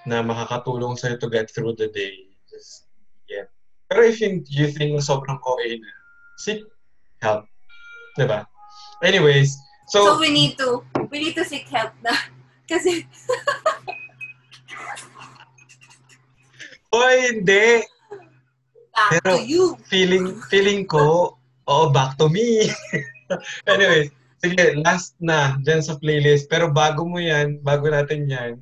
na makakatulong sa'yo to get through the day, just, yeah. Pero if you, you think sobrang OA na, seek help. Diba? Anyways, So, so, we need to we need to seek help na. <laughs> Kasi oy, hindi. back Pero- to you. feeling feeling ko, oh, back to me. <laughs> Anyways, sige, last na dyan sa playlist. Pero bago mo yan, bago natin yan,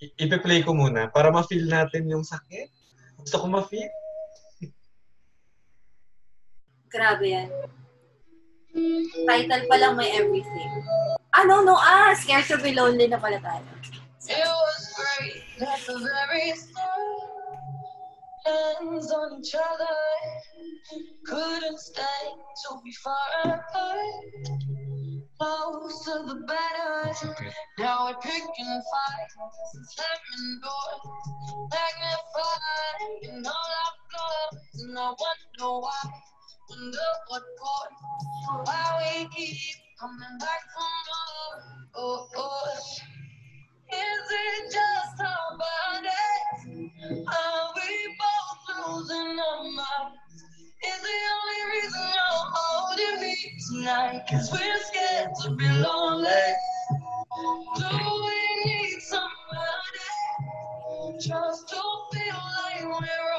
ipe-play ko muna para ma-feel natin yung sakit. Gusto ko ma-feel. Grabe yan. Title pa lang may everything. Ah, no, no. Ah, Scared to be lonely na pala tayo. It was great at the very start. Hands on each other, couldn't stand to be far apart. Close to the better. Now we're picking fights, slamming doors, magnifying all our flaws, and I wonder why, wonder what for, why we keep coming back for more. Oh, oh. Is it just our bodies? Are we both losing our minds? Is the only reason you're holding me tonight? Cause we're scared to be lonely. Do we need somebody just to feel like we're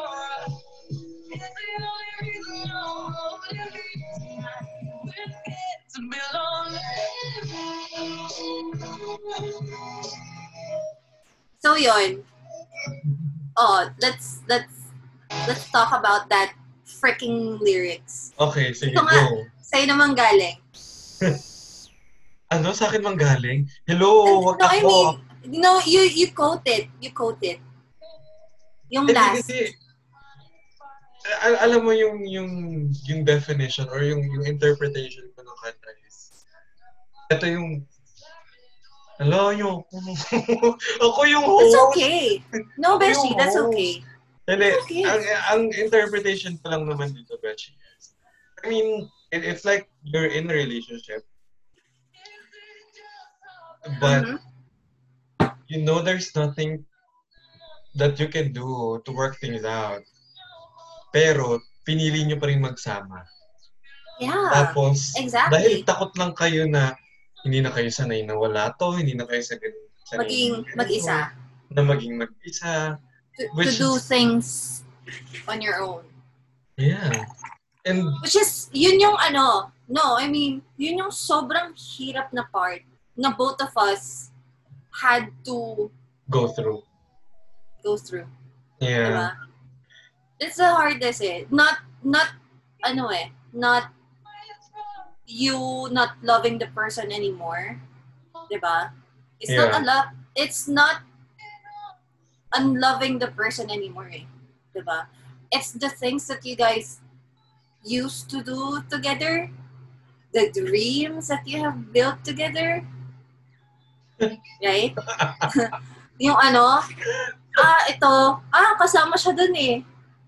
So, yon. Oh, let's, let's, let's talk about that freaking lyrics. Okay, sige, Ito nga. go. Sa'yo naman galing. <laughs> Ano, sa akin mang galing? Hello, wag no, I ako. mean, no, you, you quote it. You quote it. Yung Hindi, last. kasi, al- alam mo yung yung yung definition or yung yung interpretation ko ng kanta is ito yung Hello, yung <laughs> ako yung That's host. okay. No, Beshi, that's okay. Hindi, okay. ang, ang interpretation pa lang naman dito, Beshi, is, I mean, it, it's like you're in a relationship, but Mhm. you know there's nothing that you can do to work things out. Pero, pinili nyo pa rin magsama. Yeah. Tapos, exactly. dahil takot lang kayo na hindi na kayo sanay na wala to, hindi na kayo sanay, sanay Maging na- mag-isa. Na maging mag-isa. To, to Which do is- things on your own. Yeah. And, Which is, yun yung ano, no, I mean, yun yung sobrang hirap na part na both of us had to go through. go through. Yeah. Diba? It's the hardest eh. Not, not, ano eh, not you not loving the person anymore. Diba? It's not Yeah. a love, it's not unloving the person anymore eh. Diba? It's the things that you guys used to do together, the dreams that you have built together. right? <laughs> <laughs> yung ano, ah, ito, ah, kasama siya dun eh.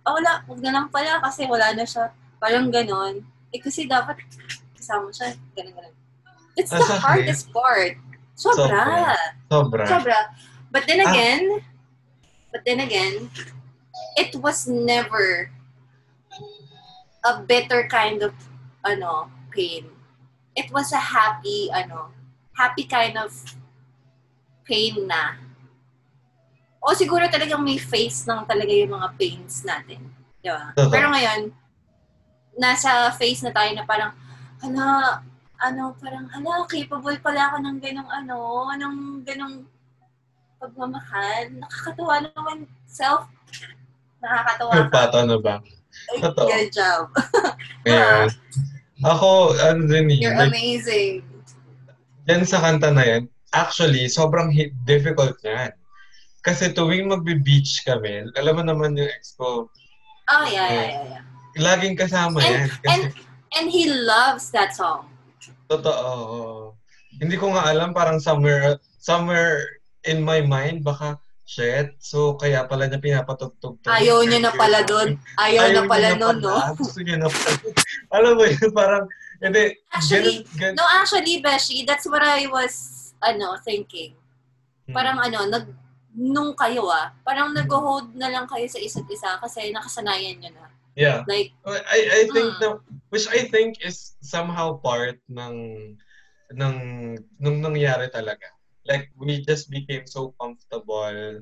Ah, wala, huwag na lang pala kasi wala na siya. Parang ganon. Eh, kasi dapat kasama siya, ganon, ganon. It's Ah, the akin, hardest part. Sobra. Sobra. Sobra. But then Ah. again, but then again, it was never a bitter kind of, ano, pain. It was a happy, ano, happy kind of pain na. O siguro talagang may face lang talaga yung mga pains natin. Di ba? Totoo. Pero ngayon, nasa phase na tayo na parang, hala, ano, parang, hala, capable pala ako ng ganong ano, ng ganong pagmamahal. Nakakatuwa naman self. Nakakatuwa ka. Pato na ba? Ay, Totoo. Good job. <laughs> Ngayon, ako, ano din eh, You're like, amazing. yan sa kanta na yan, actually, sobrang difficult yan. Kasi tuwing magbe-beach kami, alam mo naman yung ex ko, Oh, yeah, yeah, yeah, yeah. laging kasama And- yan. Kasi, and- And he loves that song. totoo. Hindi ko nga alam, parang somewhere, somewhere in my mind, baka, shit, so kaya pala niya pinapatugtog to. Ayaw niya na pala doon. Ayaw, na pala nun, no? <laughs> Gusto niya na pala. alam mo yun, parang, hindi, Actually, ganun, ganun. No, actually, Beshi, that's what I was, ano, thinking. Hmm. Parang ano, nag, nung kayo ah, parang nag-hold na lang kayo sa isa't isa kasi nakasanayan nyo na. Yeah. Like, I I think Mm. na which I think is somehow part ng ng nung nangyari talaga. Like we just became so comfortable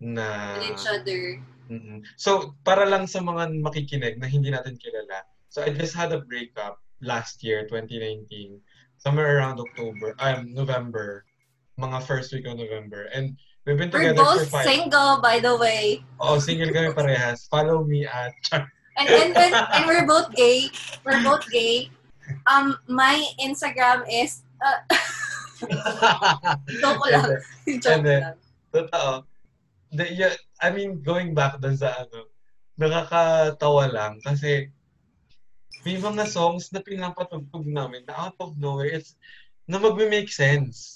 na with each other. Mhm. So para lang sa mga makikinig na hindi natin kilala. So I just had a breakup last year 2019 somewhere around October um November mga first week of November and we've been We're together both for five single, by the way. Oh, single kami parehas. Follow me at <laughs> And, and, and, and we're both gay. We're both gay. Um, my Instagram is, uh, <laughs> joke lang. <laughs> joke And then- lang. Totoo. The, yeah, I mean, going back dun sa ano, nakakatawa lang kasi may mga songs na pinapatugtog namin na out of nowhere, it's, na magme-make sense.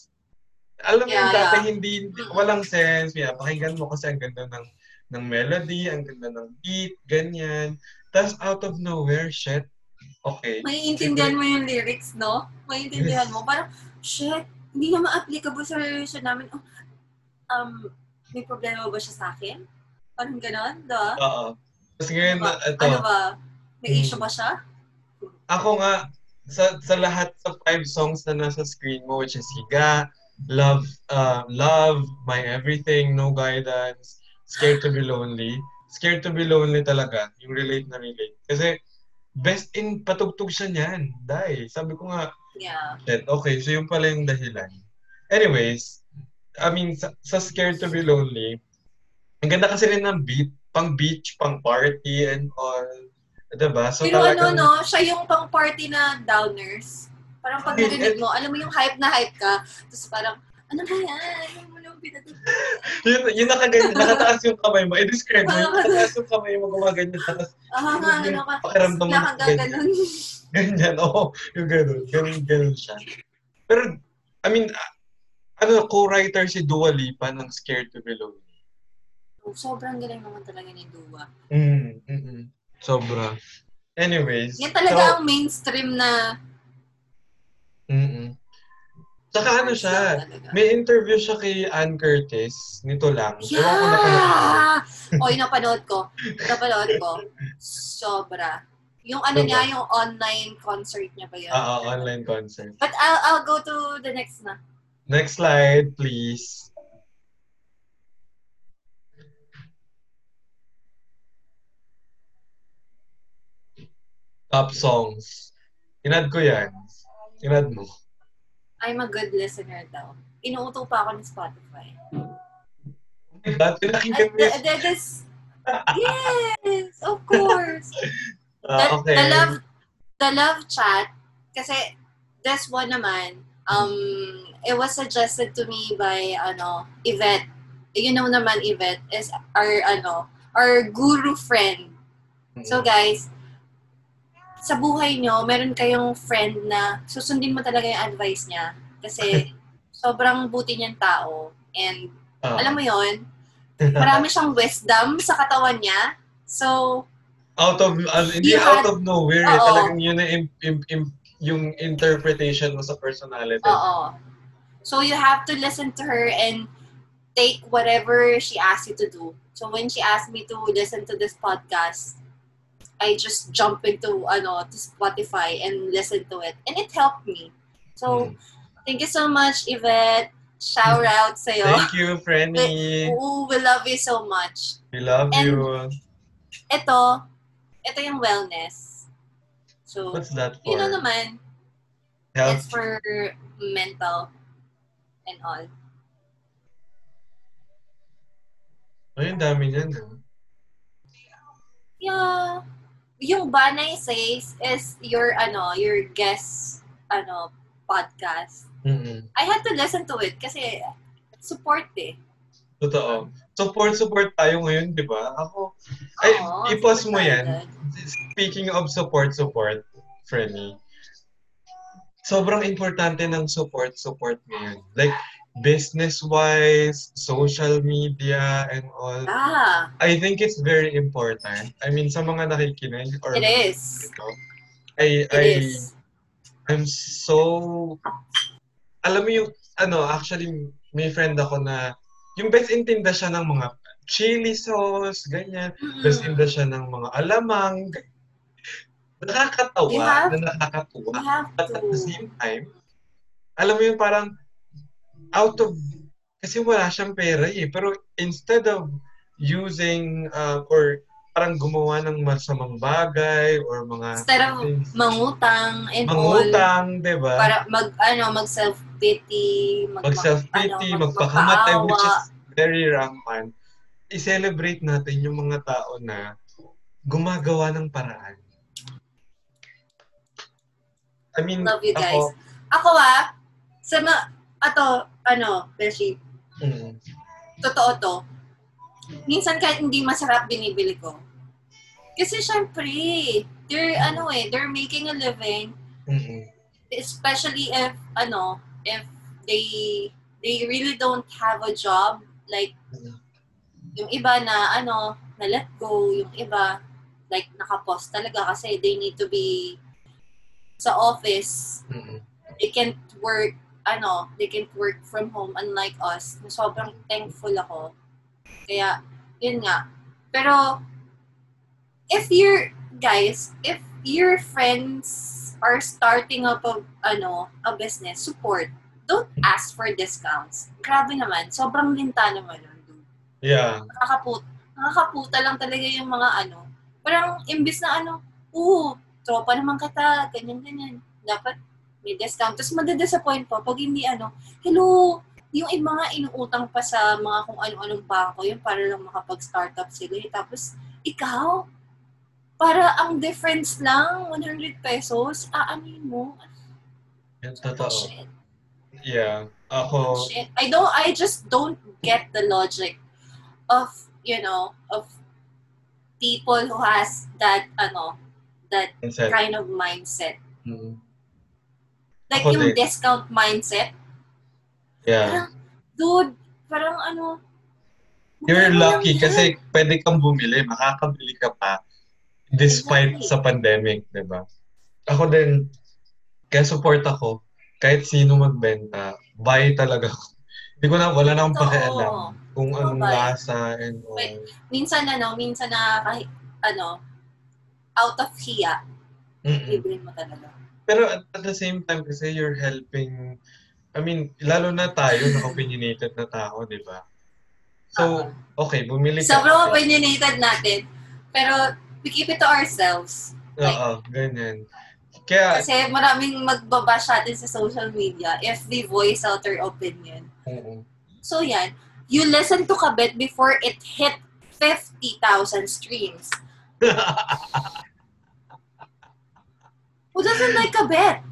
Alam mo yung Yeah, dati yeah. hindi, walang sense, pinapakinggan mo kasi ang ganda ng, ng melody, ang ganda ng beat, ganyan. Tapos out of nowhere, shit, okay. Maiintindihan mo yung lyrics, no? Maiintindihan mo. Parang, shit, hindi na ma-applicable sa relasyon namin. Oh, um, may problema ba siya sa akin? Parang ganon, diba? Oo. Tapos ngayon, Ano ba? ito, Ano ba? May Hmm. issue ba siya? ako nga, sa, sa lahat sa five songs na nasa screen mo, which is Higa, Love, uh, Love, My Everything, No Guidance, Scared to be Lonely. Scared to be Lonely talaga, yung relate na relate. Kasi, best in patugtog siya niyan. Dahil, sabi ko nga, Yeah. shit, okay, so yung pala yung dahilan. Anyways, I mean, sa, sa Scared to be Lonely, ang ganda kasi rin ng beat, pang beach, pang party, and all. Diba? So, Pero ano, talagang- no, siya yung pang-party na downers. Parang pag narinig mo, alam mo yung hype na hype ka, tapos parang, ano ba yan? Ano mo lang yun, yun nakaganyan, nakataas yung kamay mo. I-describe mo, <laughs> nakataas yung kamay mo, gumaganyan. Tapos, Ah, nga, ano ka? Pakiramdam mo Nakagaganon. ganyan, oo, yung ganun, ganun, ganun siya. Pero, I mean, ah, ano, co-writer si Dua Lipa ng Scared to be Lonely. Sobrang galing naman talaga ni Dua. Mm, mm Sobra. Anyways. Yan talaga ang mainstream na So, mm Saka ano siya, may interview siya kay Ann Curtis, nito lang. Ewan ko napanood. Yeah! Oy, napanood ko. <laughs> Napanood ko. Sobra. Yung ano niya, yung online concert niya ba yun? Ah, ah, online concert. But I'll, I'll go to the next na. Next slide, please. Top songs. Inad ko yan. Inad mo. I'm a good listener daw. Inuuto pa ako ng Spotify. Oh my God, pinakinggan mo that is, yes, of course. <laughs> The, okay. the love, the love chat, kasi this one naman, um, it was suggested to me by, ano, Yvette. You know naman, Yvette is our, ano, our guru friend. So guys, sa buhay nyo, meron kayong friend na susundin mo talaga yung advice niya. Kasi <laughs> sobrang buti niyang tao. And Ah. alam mo yon <laughs> marami siyang wisdom sa katawan niya. So, out of, uh, hindi You out had- of nowhere. eh. Oo. Talagang yun na im- im- im- yung interpretation mo sa personality. oo. So you have to listen to her and take whatever she asks you to do. So when she asked me to listen to this podcast, I just jump into ano to Spotify and listen to it, and it helped me. So Mm. thank you so much, Yvette. Shout out sa'yo. Thank you, Frenny. Ooh, we love you so much. We love And- you. Ito, ito yung wellness. So, What's that for? you know naman, Health? it's for mental and all. Ay, ang dami niyan. ah. Yeah. Yung Banay Says is your, ano, your guest, ano, podcast. Mm-mm. I had to listen to it kasi support eh. Totoo. Support, support tayo ngayon, di ba? Ako, ay, Oo, support mo yan. Speaking of support, support, Frenny, sobrang importante ng support, support ngayon. Like, business-wise, social media, and all. Ah, I think it's very important. I mean, sa mga nakikinig or it is. ito, I, It I, is. I'm so, alam mo yung, ano, actually, may friend ako na, yung best in tinda siya ng mga chili sauce, ganyan. Best in Mm-mm. siya ng mga alamang. Nakakatawa, You have- na nakakatuwa. But at the same time, alam mo yung parang, out of, kasi wala siyang pera eh. Pero instead of using, uh, or parang gumawa ng masamang bagay, or mga Instead of things, mangutang and all. mangutang, di ba? Para mag, ano, mag self-pity. Mag, mag self-pity, ano, magpakamatay, which is very rampant. I-celebrate natin yung mga tao na gumagawa ng paraan. I mean, Love you guys. ako, Ako ah, sa ma, ato, ano, Beshi, mm, totoo to. Minsan kahit hindi masarap binibili ko. Kasi syempre, they're, ano eh, they're making a living, mm, especially if, ano, if they, they really don't have a job, like, mm, yung iba na, ano, na let go, yung iba, like, nakapost talaga kasi they need to be sa office. mm, They can't work, ano, they can't work from home unlike us. Na sobrang thankful ako. Kaya, yun nga. Pero, if you're, guys, if your friends are starting up a, ano, a business, support. Don't ask for discounts. Grabe naman. Sobrang linta naman nun, dude yeah. nakakaput nakakaputa lang talaga yung mga ano. Parang imbis na ano, oo, tropa naman kita, ganyan, ganyan. Dapat may discount. Tapos madidisappoint po pag hindi ano, hello, yung nga inuutang pa sa mga kung ano-anong bangko yun para lang makapag-startup sila. Tapos, ikaw, para ang difference lang, 100 pesos, aanin mo. Totoo. Shit. Yeah. Ako, Shit. I don't, I just don't get the logic of, you know, of people who has that, ano, that mindset. kind of mindset. Mm, Like Ako yung din. discount mindset. yeah. Dude, parang ano, You're lucky kasi pwede kang bumili, makakabili ka pa despite Exactly. sa pandemic, di ba? Ako din, kaya support ako, kahit sino magbenta, buy talaga ako. Hindi ko na, wala na akong pakialam kung Oo, anong buy. lasa and all. Wait. Minsan ano, minsan na ano, out of hiya, Mm-mm. bibilin mo talaga. Pero at, at the same time kasi you're helping, I mean, lalo na tayo, na-opinionated na tao, di ba? So, okay, bumili ka. Sobrang opinionated natin. Pero, we keep it to ourselves. Oo, ganyan. Kaya, Kasi maraming magbabash natin sa social media if we voice out our opinion. Oo. So yan, you listen to Kabit before it hit 50,000 streams. <laughs> Who doesn't like Kabit?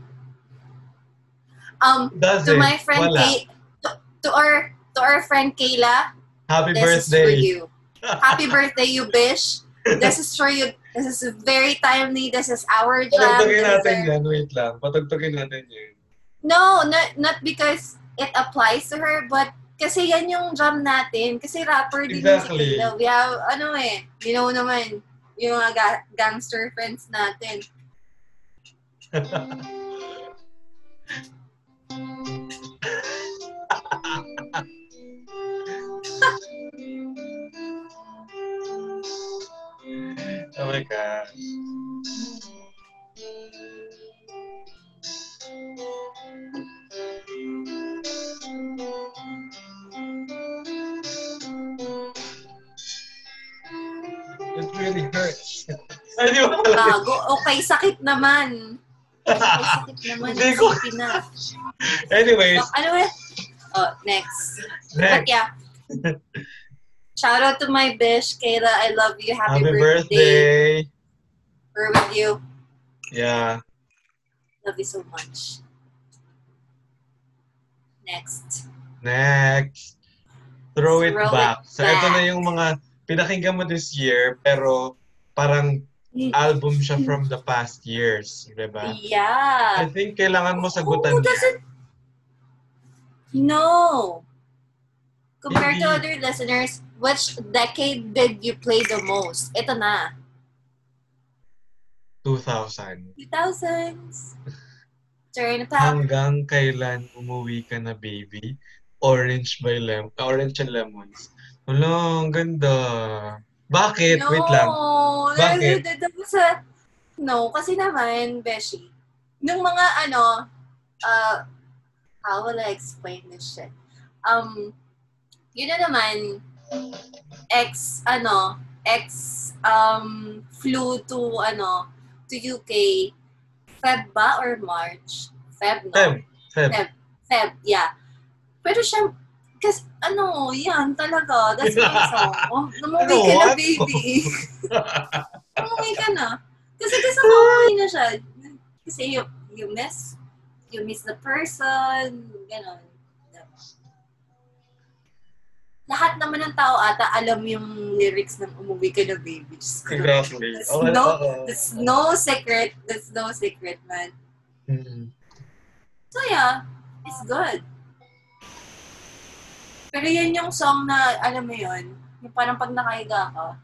Um, Does to it? my friend Wala. Kay, to, to our to our friend Kayla, Happy this is for birthday. you. Happy birthday, you bish. This is for you. This is very timely. This is our jam. Patugtugin natin our- yan. Wait lang. Patugtugin natin yan. No, not not because it applies to her, but kasi yan yung jam natin. Kasi rapper din Exactly. si Caleb. We have, ano eh, you know naman, yung mga ga- gangster friends natin. Oh my God. It really hurts. Ay, di ba? gago. Okay, sakit naman. Sakit naman. Hindi ko- na. Anyways, So, ano ba? Oh, next. But next. yeah. Shout out to my bish, Kayla. I love you. Happy, Happy birthday. birthday. We're with you. Yeah. Love you so much. Next. Next. Throw it Throw it back. So, ito na back. yung mga pinakinggan mo this year, pero parang album siya from the past years. Diba? I Yeah. think kailangan mo sagutan Who doesn't know? Compared to Hindi. other listeners, which decade did you play the most? Ito na. 2,000. 2000s. <laughs> Turn it up. Hanggang kailan umuwi ka na, baby? Orange by Lem Orange and Lemons. Wala, ang ganda. Bakit? no, Wait lang. Bakit? Sa, no, kasi naman, Beshi, nung mga ano, uh, how will I explain this shit? Um, yun na naman, ex, ano, ex, um, flew to, ano, to UK, Feb ba or March? Feb, no? Feb. Feb. Feb. Feb, yeah. Pero siya, kasi, ano, yan, talaga. That's <laughs> my song. Oh, Numuwi ka Ano, na, what? baby. <laughs> Umuwi ka na. Kasi gusto ko na siya. Kasi you, you miss, you miss the person, gano'n. Lahat naman ng tao ata alam yung lyrics ng umuwi ka na, baby. Ko. Exactly. That's Oo, no, oo. that's no secret. That's no secret, man. Mm. So yeah, it's good. Pero yan yung song na, alam mo yun, yung parang pag nakahiga ka,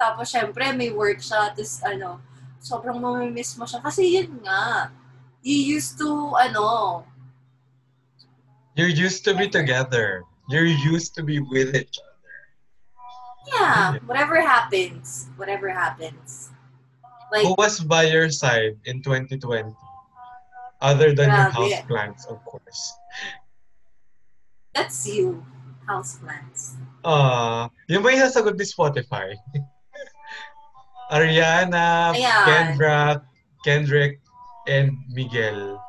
tapos syempre may work siya, tapos ano, sobrang mamimiss mo siya. Kasi yun nga, you used to, ano, You're used to be together. You're used to be with each other. yeah, whatever happens, whatever happens. Like, Who was by your side in 2020? Other than your Grabe. houseplants, of course. That's you, houseplants. Ah, yun ba yung sasagot ni Spotify? <laughs> Ariana, Ayan. Kendra, Kendrick, and Miguel.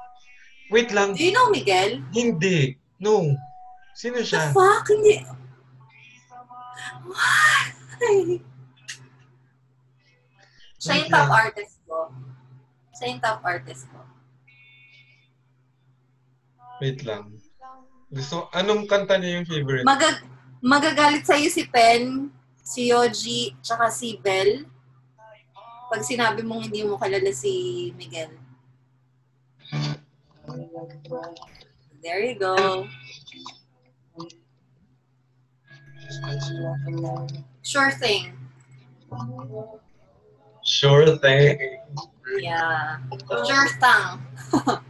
Wait lang, Do you know Miguel? hindi. No. Sino The siya? fuck? Hindi. Why? Siya yung top artist ko. Siya yung top artist ko. Wait lang. Gusto, anong kanta niya yung favorite? Magag magagalit sa'yo si Pen, si Yoji, tsaka si Bell. Pag sinabi mong hindi mo kilala si Miguel. There you go. Sure thing. Sure thing. Yeah. Sure thing. <laughs>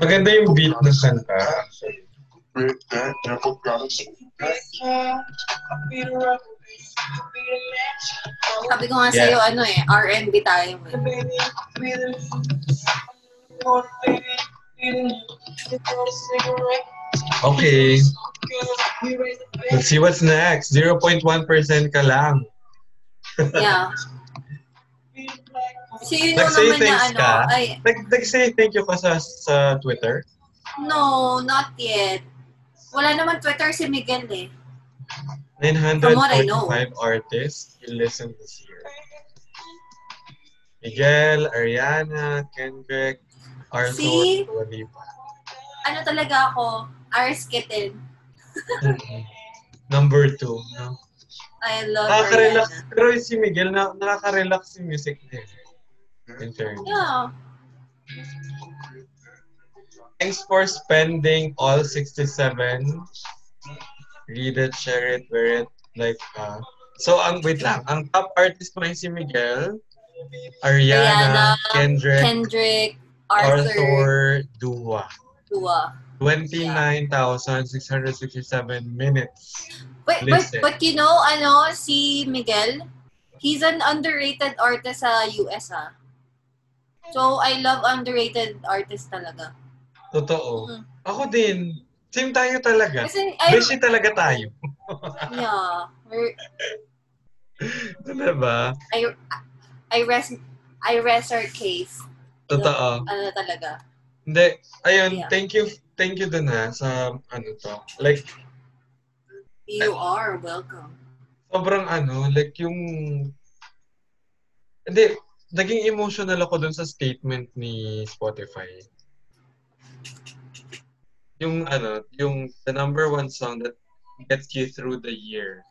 Maganda yung beat ng kanta. Sabi ko nga Yeah. sa'yo, ano eh, R&B tayo eh. Okay. Let's see what's next. 0.1% ka lang. Yeah. <laughs> Yun yung Nag-say naman na ano, ka? ay, Nag, nag-say thank you ka sa, sa Twitter? no, not yet. Wala naman Twitter si Miguel eh. 945 From what I know. artists you listen this year. Miguel, Ariana, Kendrick, Arthur, See? Dua Lipa. Ano talaga ako, Ars Kitten. Number two. No? I love Nakaka-relax. Ariana. Pero si Miguel, na, nakaka-relax yung music niya. In fairness. Yeah. Thanks for spending all 67. Read it, share it, wear it. Like, uh, so, ang, wait lang. Ang top artist mo si Miguel, Ariana, Ariana, Kendrick, Kendrick, Arthur, Arthur, Dua. Dua. 29,667 minutes. But, but, Listen. but you know, ano, si Miguel, he's an underrated artist sa US ah. So, I love underrated artists talaga. Totoo. Mm. Ako din. Same tayo talaga. Kasi, I, talaga tayo. <laughs> yeah, we're, <laughs> diba? I, I rest, I rest our case. Totoo. Ano talaga. Hindi, ayun, Yeah. thank you, thank you dun ha, sa, ano to, like, You are welcome. sobrang ano, like yung, hindi, naging emotional ako dun sa statement ni Spotify. Yung ano, yung the number one song that gets you through the year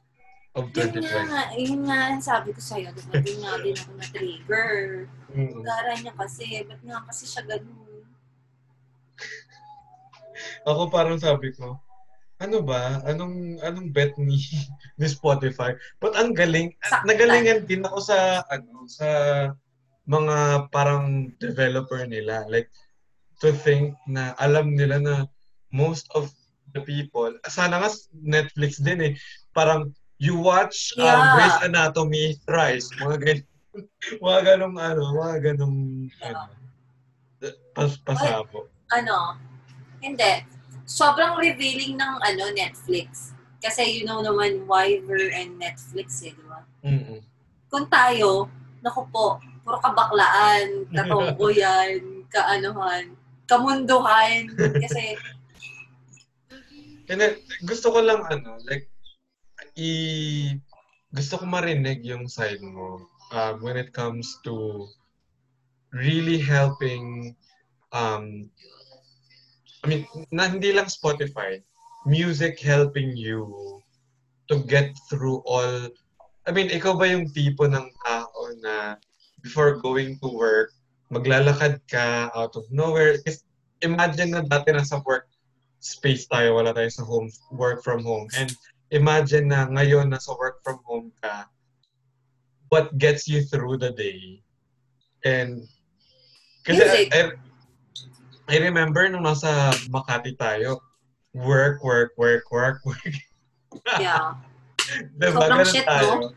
of Yun nga, 2020. yun nga sabi ko sa'yo. Diba, din nga din ako na-trigger. Mm. Gara niya kasi. Ba't nga kasi siya ganun? <laughs> Ako parang sabi ko, ano ba? Anong anong bet ni <laughs> ni Spotify? But ang galing, Saktan. nagalingan din ako sa ano sa mga parang developer nila. Like to think na alam nila na most of the people, sana nga Netflix din eh, parang you watch um, Yeah. Grey's Anatomy thrice, mga ganun, <laughs> mga ganong ano, mga ganong ano, pas pasabo. Ano? Hindi. Sobrang revealing ng ano Netflix. Kasi you know naman Viber and Netflix eh, di ba? Mm-mm. Kung tayo, naku po, puro kabaklaan, <laughs> katomboyan, kaanuhan, kamunduhan. Kasi, And then, gusto ko lang ano, like, i gusto ko marinig yung side mo um, when it comes to really helping um I mean, na, hindi lang Spotify, music helping you to get through all I mean, ikaw ba yung tipo ng tao na before going to work, maglalakad ka out of nowhere? Kasi imagine na dati nasa work space tayo, wala tayo sa home, work from home. And imagine na ngayon nasa work from home ka, what gets you through the day? And kasi Music. I, I remember nung nasa Makati tayo, work, work, work, work, work. <laughs> yeah, diba? Sobrang shit, tayo. no?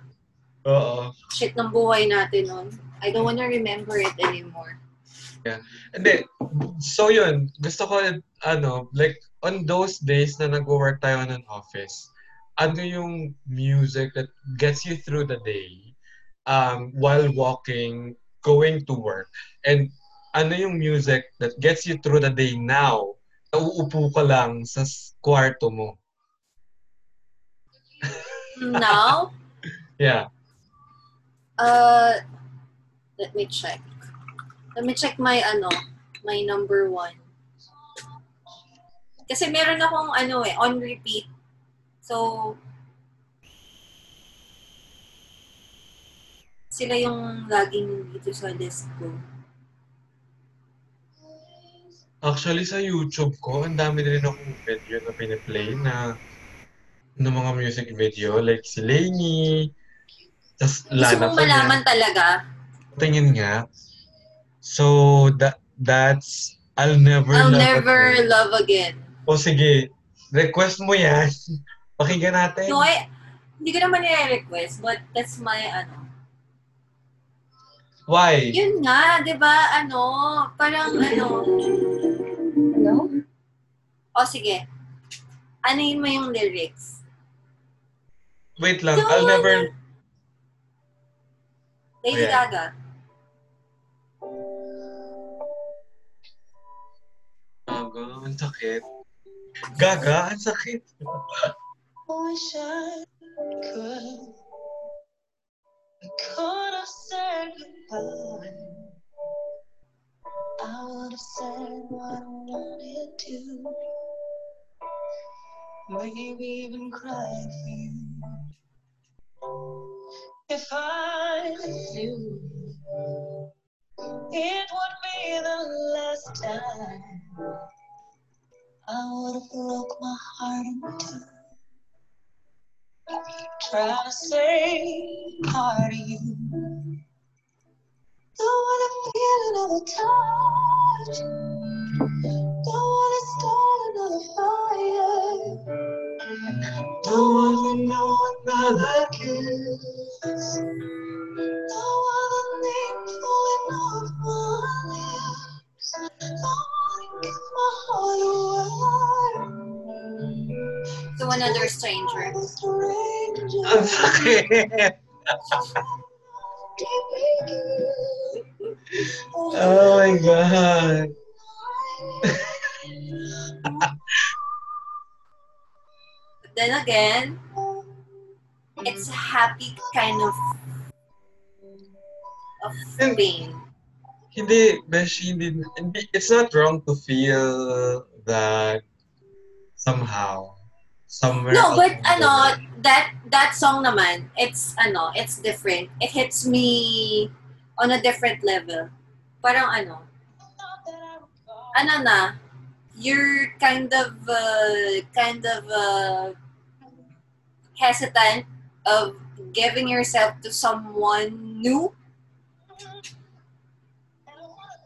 Oo. shit ng buhay natin nun. I don't wanna remember it anymore. Hindi. So yun, gusto ko, ano, like, on those days na nag-work tayo in an office, ano yung music that gets you through the day um, while walking, going to work? And ano yung music that gets you through the day now na uupo ka lang sa kwarto mo? Now, <laughs> Yeah. uh, let me check. Let me check my, ano, my number one. Kasi meron akong, ano eh, on repeat. So, sila yung laging dito sa list ko. Actually, sa YouTube ko, ang dami din akong video na piniplay na ng mga music video. Like si Lainey, tas Gusto Lana mong pa niya. malaman talaga. Tingin nga. So, that that's I'll never I'll love never again. love again. O sige, request mo yan. <laughs> Pakinggan natin. No, I, hindi ko naman nire-request, but that's my, ano. Why? Yun nga, di ba, ano, parang, ano, Hello? o sige, anuhin mo yung lyrics. Wait lang, Don't I'll never... Lady Ayan. Gaga. Ang sakit. Gaga, ang sakit. Wish I could. I could have said goodbye. I would have said what I wanted to. Maybe even cried for you. If I knew it would be the last time, would have broke my heart in two. Trying to say part of you. Don't wanna feel another touch. Don't wanna start another fire. Don't wanna know another kiss. Don't wanna name falling off my To another stranger. Ang <laughs> sakit. Oh my God. But then again, it's a happy kind of of pain. Hindi, Beshi, hindi, hindi, it's not wrong to feel that somehow, somewhere. No, but ano, that that song naman, it's ano, it's different. It hits me on a different level. Parang ano, ano na, you're kind of uh, kind of uh, hesitant of giving yourself to someone new,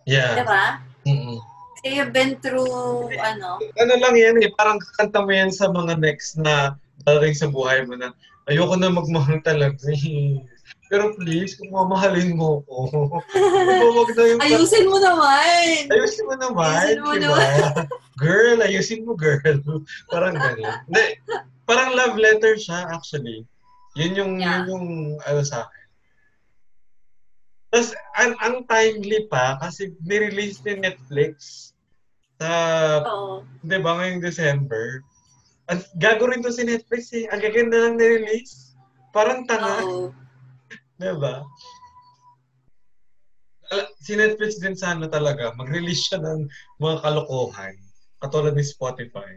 Yeah. diba? Mm-mm. Kasi you've been through, ano, Ano lang yan eh, parang kakanta mo yan sa mga next na darating sa buhay mo na ayoko na magmahal talaga eh. Pero please, kung mamahalin mo ko, huwag na yung... <laughs> ayusin mo naman! Ayusin mo naman, Ayusin mo diba? <laughs> girl, ayusin mo, girl. parang ganyan. Hindi, parang love letter siya, actually. Yun yung, Yeah. yun yung, ano sa akin. Tapos, ang, ang timely pa, kasi nirelease ni Netflix sa, Oo. di ba, ngayong December. Ang gago rin to si Netflix eh. Ang gaganda lang nirelease. Parang tanga. Oo. <laughs> Di ba? Si Netflix din sana talaga, mag-release siya ng mga kalokohan. Katulad ni Spotify.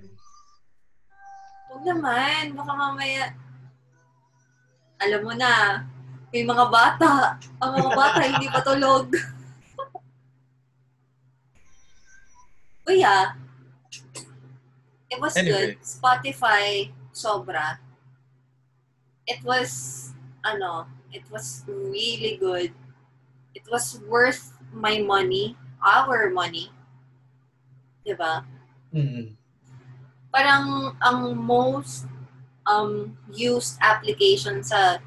Huwag naman, baka mamaya, alam mo na, may mga bata. Ang mga bata hindi pa tulog. <laughs> Uy ah, it was Anyway. good. Spotify, sobra. It was, ano, it was really good. It was worth my money, our money. Diba? mm parang ang most um used application sa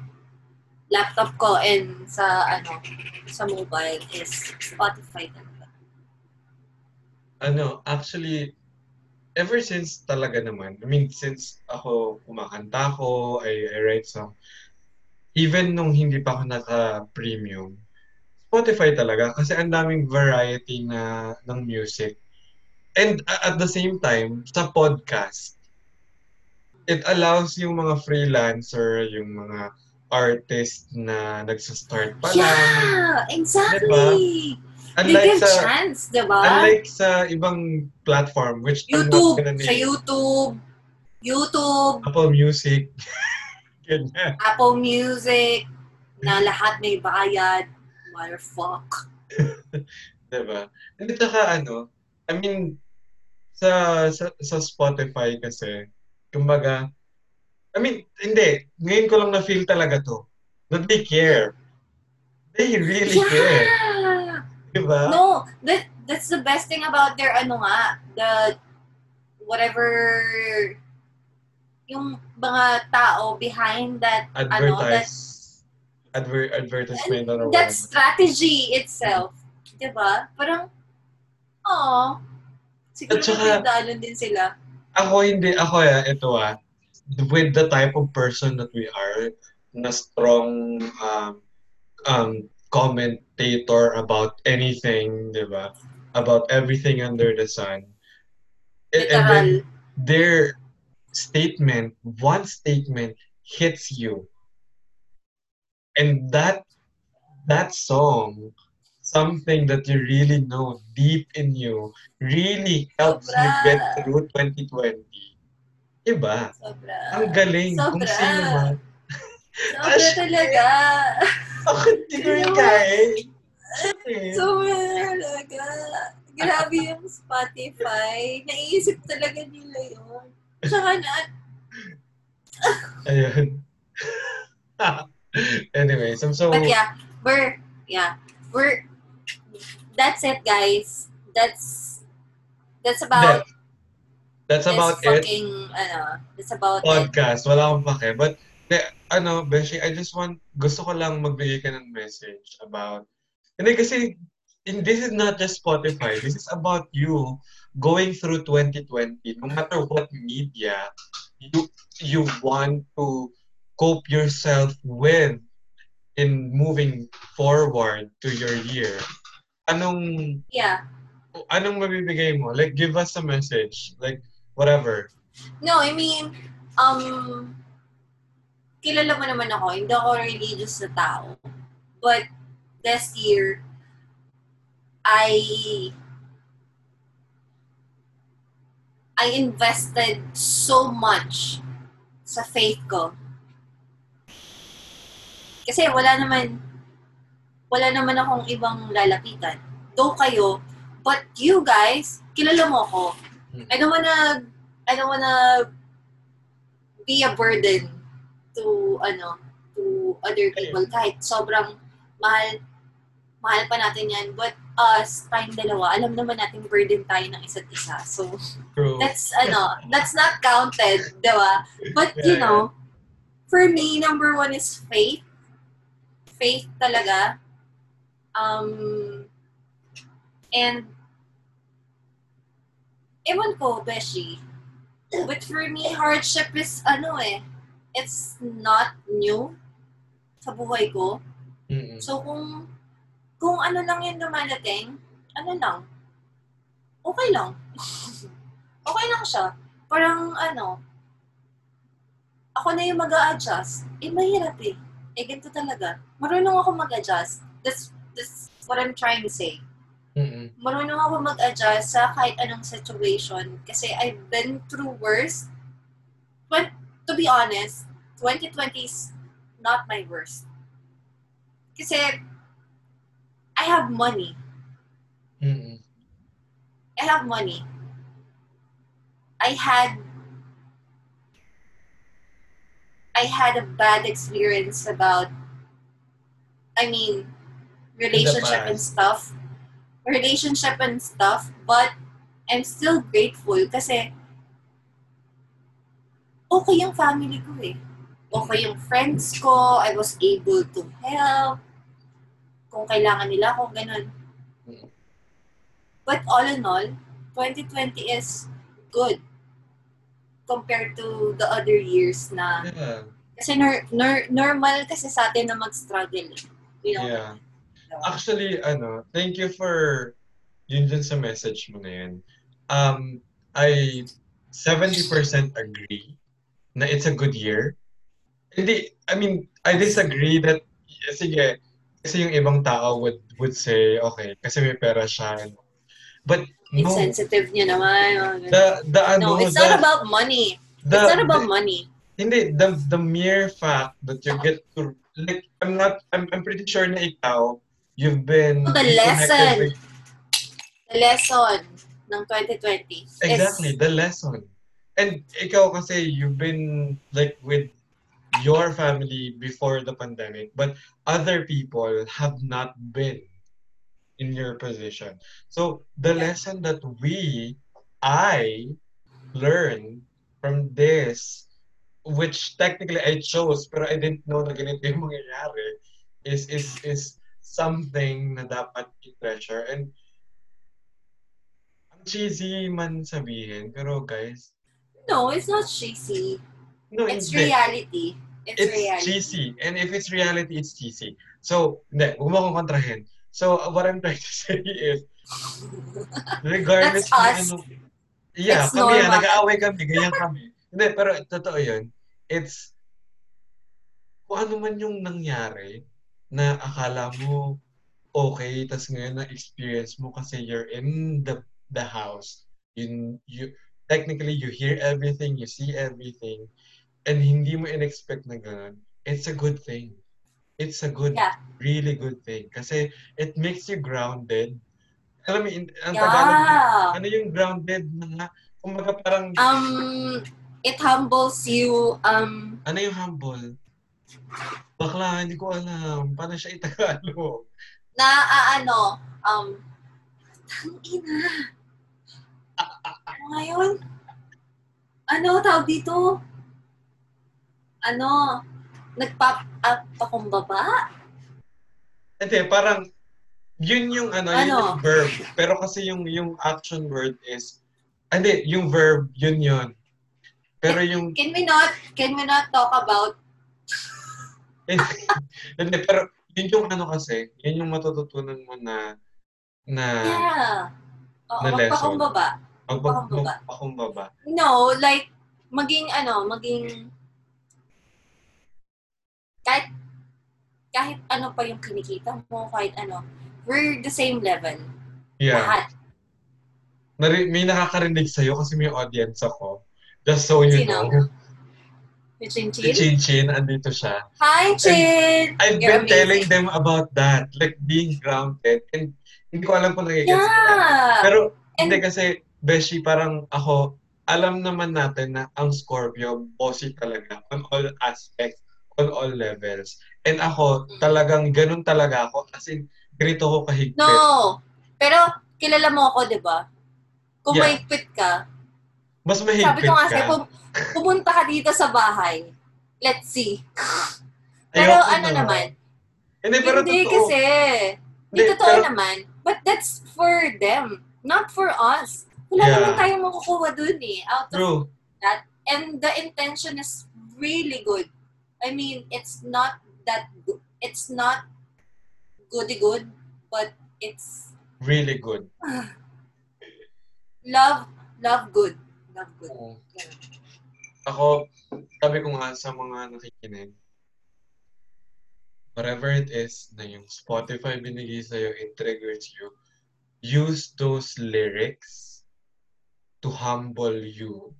laptop ko and sa ano sa mobile is Spotify talaga. Ano, actually, ever since talaga naman, I mean, since ako kumakanta ko, I, I write song, even nung hindi pa ako naka-premium, Spotify talaga kasi ang daming variety na ng music. And a- at the same time, sa podcast, it allows yung mga freelancer, yung mga artist na nagsa-start pa lang. Yeah, exactly. They Unlike give sa, chance, 'di ba? unlike sa ibang platform, which I'm YouTube, not gonna name. sa YouTube, YouTube, Apple Music. <laughs> Ganyan. Apple Music, na lahat may bayad. Motherfuck. <laughs> Diba? Hindi saka ano, I mean, sa, sa, sa Spotify kasi, kumbaga, I mean, hindi. Ngayon ko lang na-feel talaga to. That they care. They really care. Yeah. Diba? No, that that's the best thing about their ano nga, the whatever yung mga tao behind that ano that Advertise. Adver- advertisement or that whatever. strategy itself. 'Di ba? Parang oh, siguro At saka- din sila. Ako hindi, ako ya, ito ah, with the type of person that we are, na strong um, um, commentator about anything, di ba? About everything under the sun. And, and then their statement, one statement hits you. And that that song, something that you really know deep in you, really helps you get through 2020. Diba? Sobra. Ang galing. Kung Sobra. sino man. Sobra talaga. Ako hindi ko yung. Eh. Sobra talaga. Grabe yung Spotify. Naisip talaga nila yun. Tsaka na, Ayun. <laughs> anyway, so, so But yeah, we're yeah, we're that's it guys. That's that's about that, that's about it. fucking ano, that's about it. Podcast. Wala akong pake. But, de, ano, Beshi, I just want, gusto ko lang magbigay ka ng message about, hindi kasi, in, this is not just Spotify. This is about you going through 2020. No matter what media you you want to cope yourself with. in moving forward to your year, anong Yeah. anong mabibigay mo? Like, give us a message. Like, whatever. No, I mean, um, kilala mo naman ako, hindi ako religious na tao. But this year, I I invested so much sa faith ko. Kasi wala naman wala naman akong ibang lalapitan. Though kayo, but you guys, kilala mo ako. I don't wanna I don't wanna be a burden to ano to other people. Kahit sobrang mahal mahal pa natin yan but us tayong dalawa alam naman natin burden tayo ng isa't isa. So True. that's ano that's not counted di ba? But you know for me number one is faith. Faith talaga. Um and ewan ko Beshi but for me hardship is ano eh it's not new sa buhay ko Mm-mm. So, kung, kung ano lang yung dumadating, ano lang, okay lang. <laughs> okay lang siya. Parang, ano, ako na yung mag adjust Eh, mahirap eh. Eh, ganito talaga. Marunong ako mag-adjust. That's, that's what I'm trying to say. Mm-mm. Marunong ako mag-adjust sa kahit anong situation. Kasi I've been through worse. But, to be honest, 2020 is not my worst. Kasi, I have money. Mm-mm. I have money. I had I had a bad experience about I mean relationship and stuff. Relationship and stuff, but I'm still grateful kasi okay yung family ko eh. Okay yung friends ko, I was able to help kung kailangan nila ako, ganun. But all in all, 2020 is good compared to the other years na Yeah. kasi nor, nor, normal kasi sa atin na mag-struggle. eh. You know? Yeah. Actually, ano, thank you for yun dun sa message mo na yun. Um, I 70% agree na it's a good year. Hindi, I mean, I disagree that, sige, kasi yung ibang tao would would say, okay, kasi may pera siya. But no, Insensitive niya naman. the, the ano, no, it's the, not about money. the, it's not about the- money. Hindi, the the mere fact that you get to like I'm not I'm I'm pretty sure na ikaw you've been The lesson. with- The lesson ng 2020 is exactly the lesson. And ikaw kasi you've been like with your family before the pandemic, but other people have not been in your position. So the lesson that we I learned from this which technically I chose but I didn't know na ganito yung mangyayari is is is something na dapat i-treasure and ang cheesy man sabihin pero guys no, it's not cheesy. no It's hindi. reality. It's, it's reality. cheesy and if it's reality it's cheesy so hindi huwag mo akong kontrahin so what I'm trying to <laughs> say is regardless That's us. ano yeah It's kami yan normal. nag-aaway kami ganyan kami hindi pero totoo yun it's kung ano man yung nangyari na akala mo okay tas ngayon na experience mo kasi you're in the the house you you technically you hear everything you see everything and hindi mo in-expect na ganun it's a good thing it's a good Yeah. really good thing kasi it makes you grounded alam mo ang Tagalog Yeah. ano yung grounded na nga kumbaga parang Um, it humbles you. Um, ano yung humble bakla hindi ko alam paano siya itagalog na ah, ano, um, tangina. Ngayon, ano tawag dito? Ano, nagpap, ah, pakumbaba? Hindi, parang yun yung ano, yun Ano? yung verb. Pero kasi yung yung action word is ah, hindi, yung verb yun yun. Pero yung Can we not, can we not talk about, <laughs> Hindi, pero yun yung ano kasi, yun yung matututunan mo na na Yeah. Oo, Na lesson. magpakumbaba. Magpakumbaba. magpakumbaba. No, like, maging ano, maging, kahit, kahit ano pa yung kinikita mo, kahit ano, we're the same level. Yeah. Lahat. Nari- may nakakarinig sa'yo kasi may audience ako. Just so you Sino? know. Yung Chin Si Chin. Chin Chin, andito siya. Hi, Chin! I've You're been telling amazing. them about that. Like, being grounded. And hindi ko alam kung nagigets. Yeah! Pero, And- hindi kasi, Beshi, parang ako, alam naman natin na ang Scorpio, bossy talaga on all aspects, on all levels. And ako, Mm. talagang ganun talaga ako. Kasi, ganito ko kahigpit. No! Pero, kilala mo ako, di ba? Kung Yeah. may quit ka, Mas sabi mahigpit ko nga sa'yo, pum- pumunta ka dito sa bahay. Let's see. Pero Ayoko ano na. naman, Hindi, pero hindi totoo. kasi. Hindi Hindi, totoo pero- naman. But that's for them, not for us. Wala Yeah. naman tayong makukuha dun eh. Out of, True. and the intention is really good. I mean, it's not that good. It's not goody good, but it's Really good. <sighs> love, love good. Ganun. Ako, sabi ko nga sa mga nakikinig, whatever it is na yung Spotify binigay sa'yo, it triggers you, use those lyrics to humble you,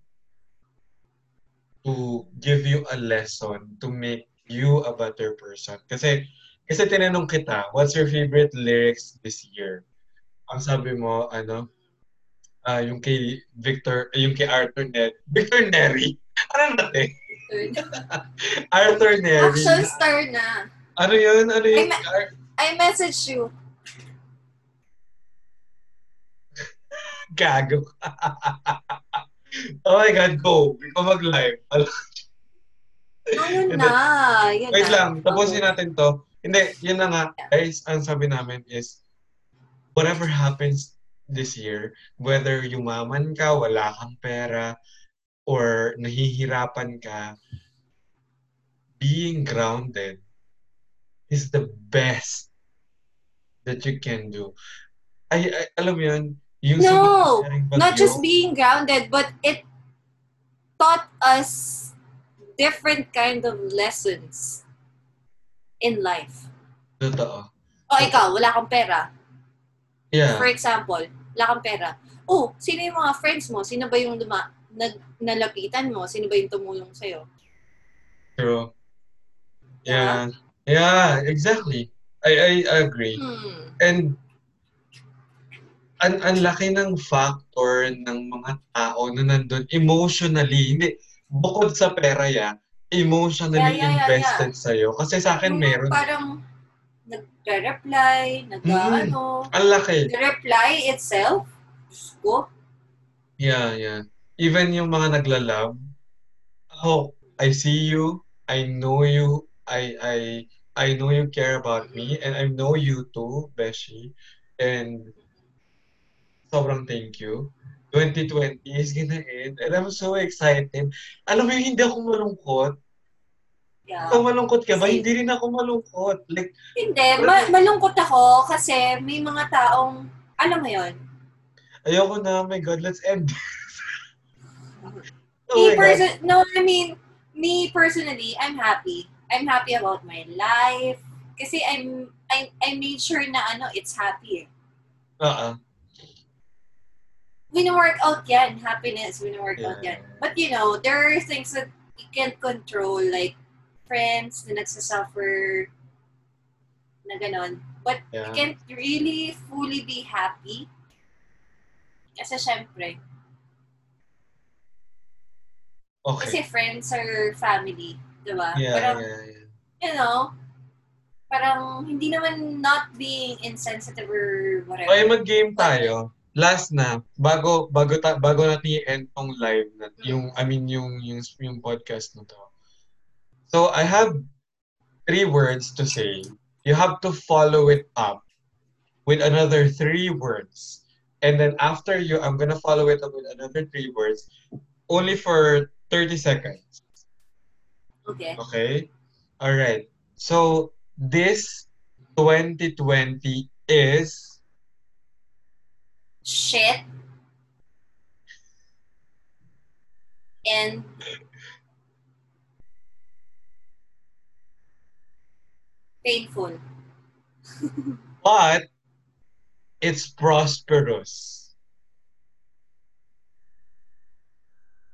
to give you a lesson, to make you a better person. Kasi, kasi tinanong kita, what's your favorite lyrics this year? Ang sabi mo, ano, ah yung kay Victor, yung kay Arthur Neri. Victor Neri? <laughs> Ano natin? <laughs> Arthur Neri. Action star na. Ano yun? Ano yun? Ma- Ar- I message you. <laughs> Gago. oh my God, go. Ikaw mag-live. Ayun Hindi. na. Yun Wait na. lang, tapusin Okay. natin to. Hindi, yun na nga. Guys, ang sabi namin is, whatever happens this year, whether yumaman ka, wala kang pera, or nahihirapan ka, being grounded is the best that you can do. Ay, ay alam mo yun, yung No, Not just being grounded, but it taught us different kind of lessons in life. Totoo. O ikaw, wala kang pera. Yeah. For example, wala kang pera. Oh, sino yung mga friends mo? Sino ba yung luma, nag, nalapitan mo? Sino ba yung tumulong sa'yo? True. Yeah. Yeah, exactly. I I agree. Hmm. And ang ang laki ng factor ng mga tao na nandun emotionally, hindi bukod sa pera ya, emotionally Yeah, yeah, yeah, invested sa'yo. Kasi sa akin Yung meron. Parang nagre-reply, nag-ano. Ang laki. The reply itself, Diyos ko, Yeah, yeah. Even yung mga nagla-love, oh, I see you, I know you, I I I know you care about me, and I know you too, Beshi. And sobrang thank you. 2020 is gonna end, and I'm so excited. Alam mo yung hindi ako malungkot. Yeah. Ikaw malungkot ka ba? Same. Hindi rin ako malungkot. Like, Hindi, ma- malungkot ako kasi may mga taong, alam mo yon ayoko na, oh my God, let's end this. oh me God. person, no, I mean, me personally, I'm happy. I'm happy about my life. Kasi I'm, I, I made sure na ano, it's happy. Uh-uh. Wino-work out yan. Happiness, wino-work out Yeah. yan. But you know, there are things that you can't control, like friends na nagsasuffer, na ganon. But you Yeah. can't really fully be happy. Kasi syempre, kasi Okay. friends or family, di ba? Yeah, Parang, yeah, yeah. you know, parang hindi naman not being insensitive or whatever. Okay, mag-game tayo. Last na, bago bago ta, bago natin i-end tong live na, yung I mean yung yung yung podcast na to. So I have three words to say. You have to follow it up with another three words. And then after you, I'm gonna follow it up with another three words, only for 30 seconds. Okay. Okay? All right. So this 2020 is Shit. And painful. <laughs> but it's prosperous.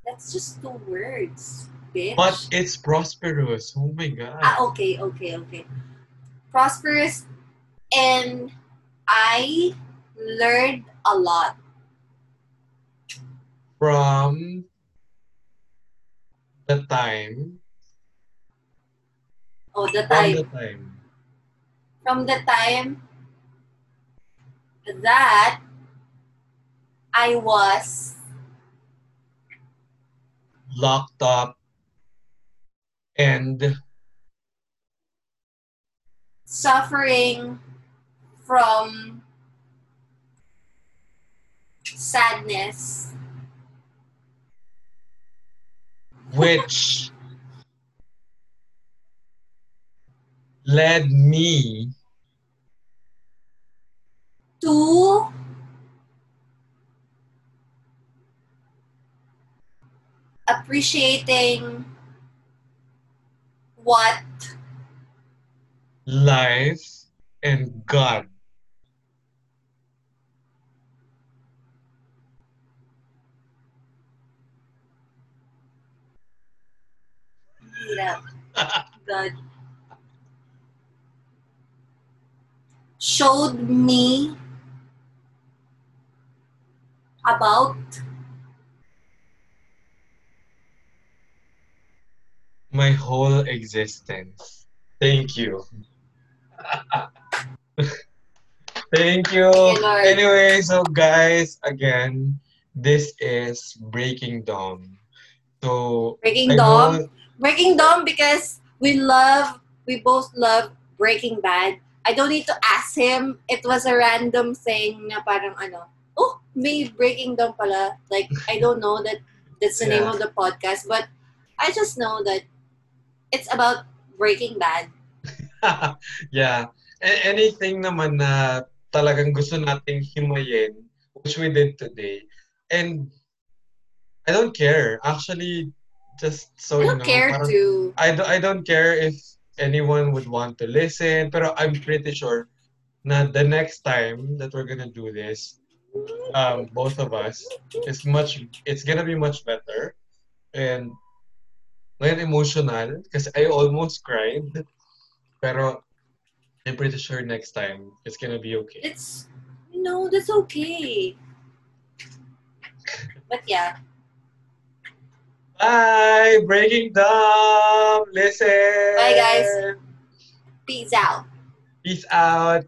That's just two words, bitch. But it's prosperous. Oh my god. ah, okay, okay, okay. Prosperous and I learned a lot. From the time Oh, the from time the time from the time that I was locked up and suffering from sadness, which led me to appreciating what life and God. hirap <laughs> God showed me about My whole existence. Thank you. <laughs> Thank you. Anyway, so guys, again, this is Breaking Dawn. So, Breaking I Dawn. Breaking Dawn because we love, we both love Breaking Bad. I don't need to ask him. It was a random thing na parang ano, oh, may Breaking Dawn pala. Like, I don't know that that's the name of the podcast, but I just know that it's about Breaking Bad. <laughs> yeah. A- anything naman na talagang gusto nating himayin, which we did today. And I don't care. Actually, just so I don't know, care parang- to. I, do, I don't care if anyone would want to listen, pero I'm pretty sure na the next time that we're gonna do this, um, both of us, it's much, it's gonna be much better. And ngayon emotional, because I almost cried. Pero I'm pretty sure next time it's gonna be okay. It's, no, that's okay. But yeah, Bye! Breaking Dawn! Listen! Bye, guys. peace out. Peace out!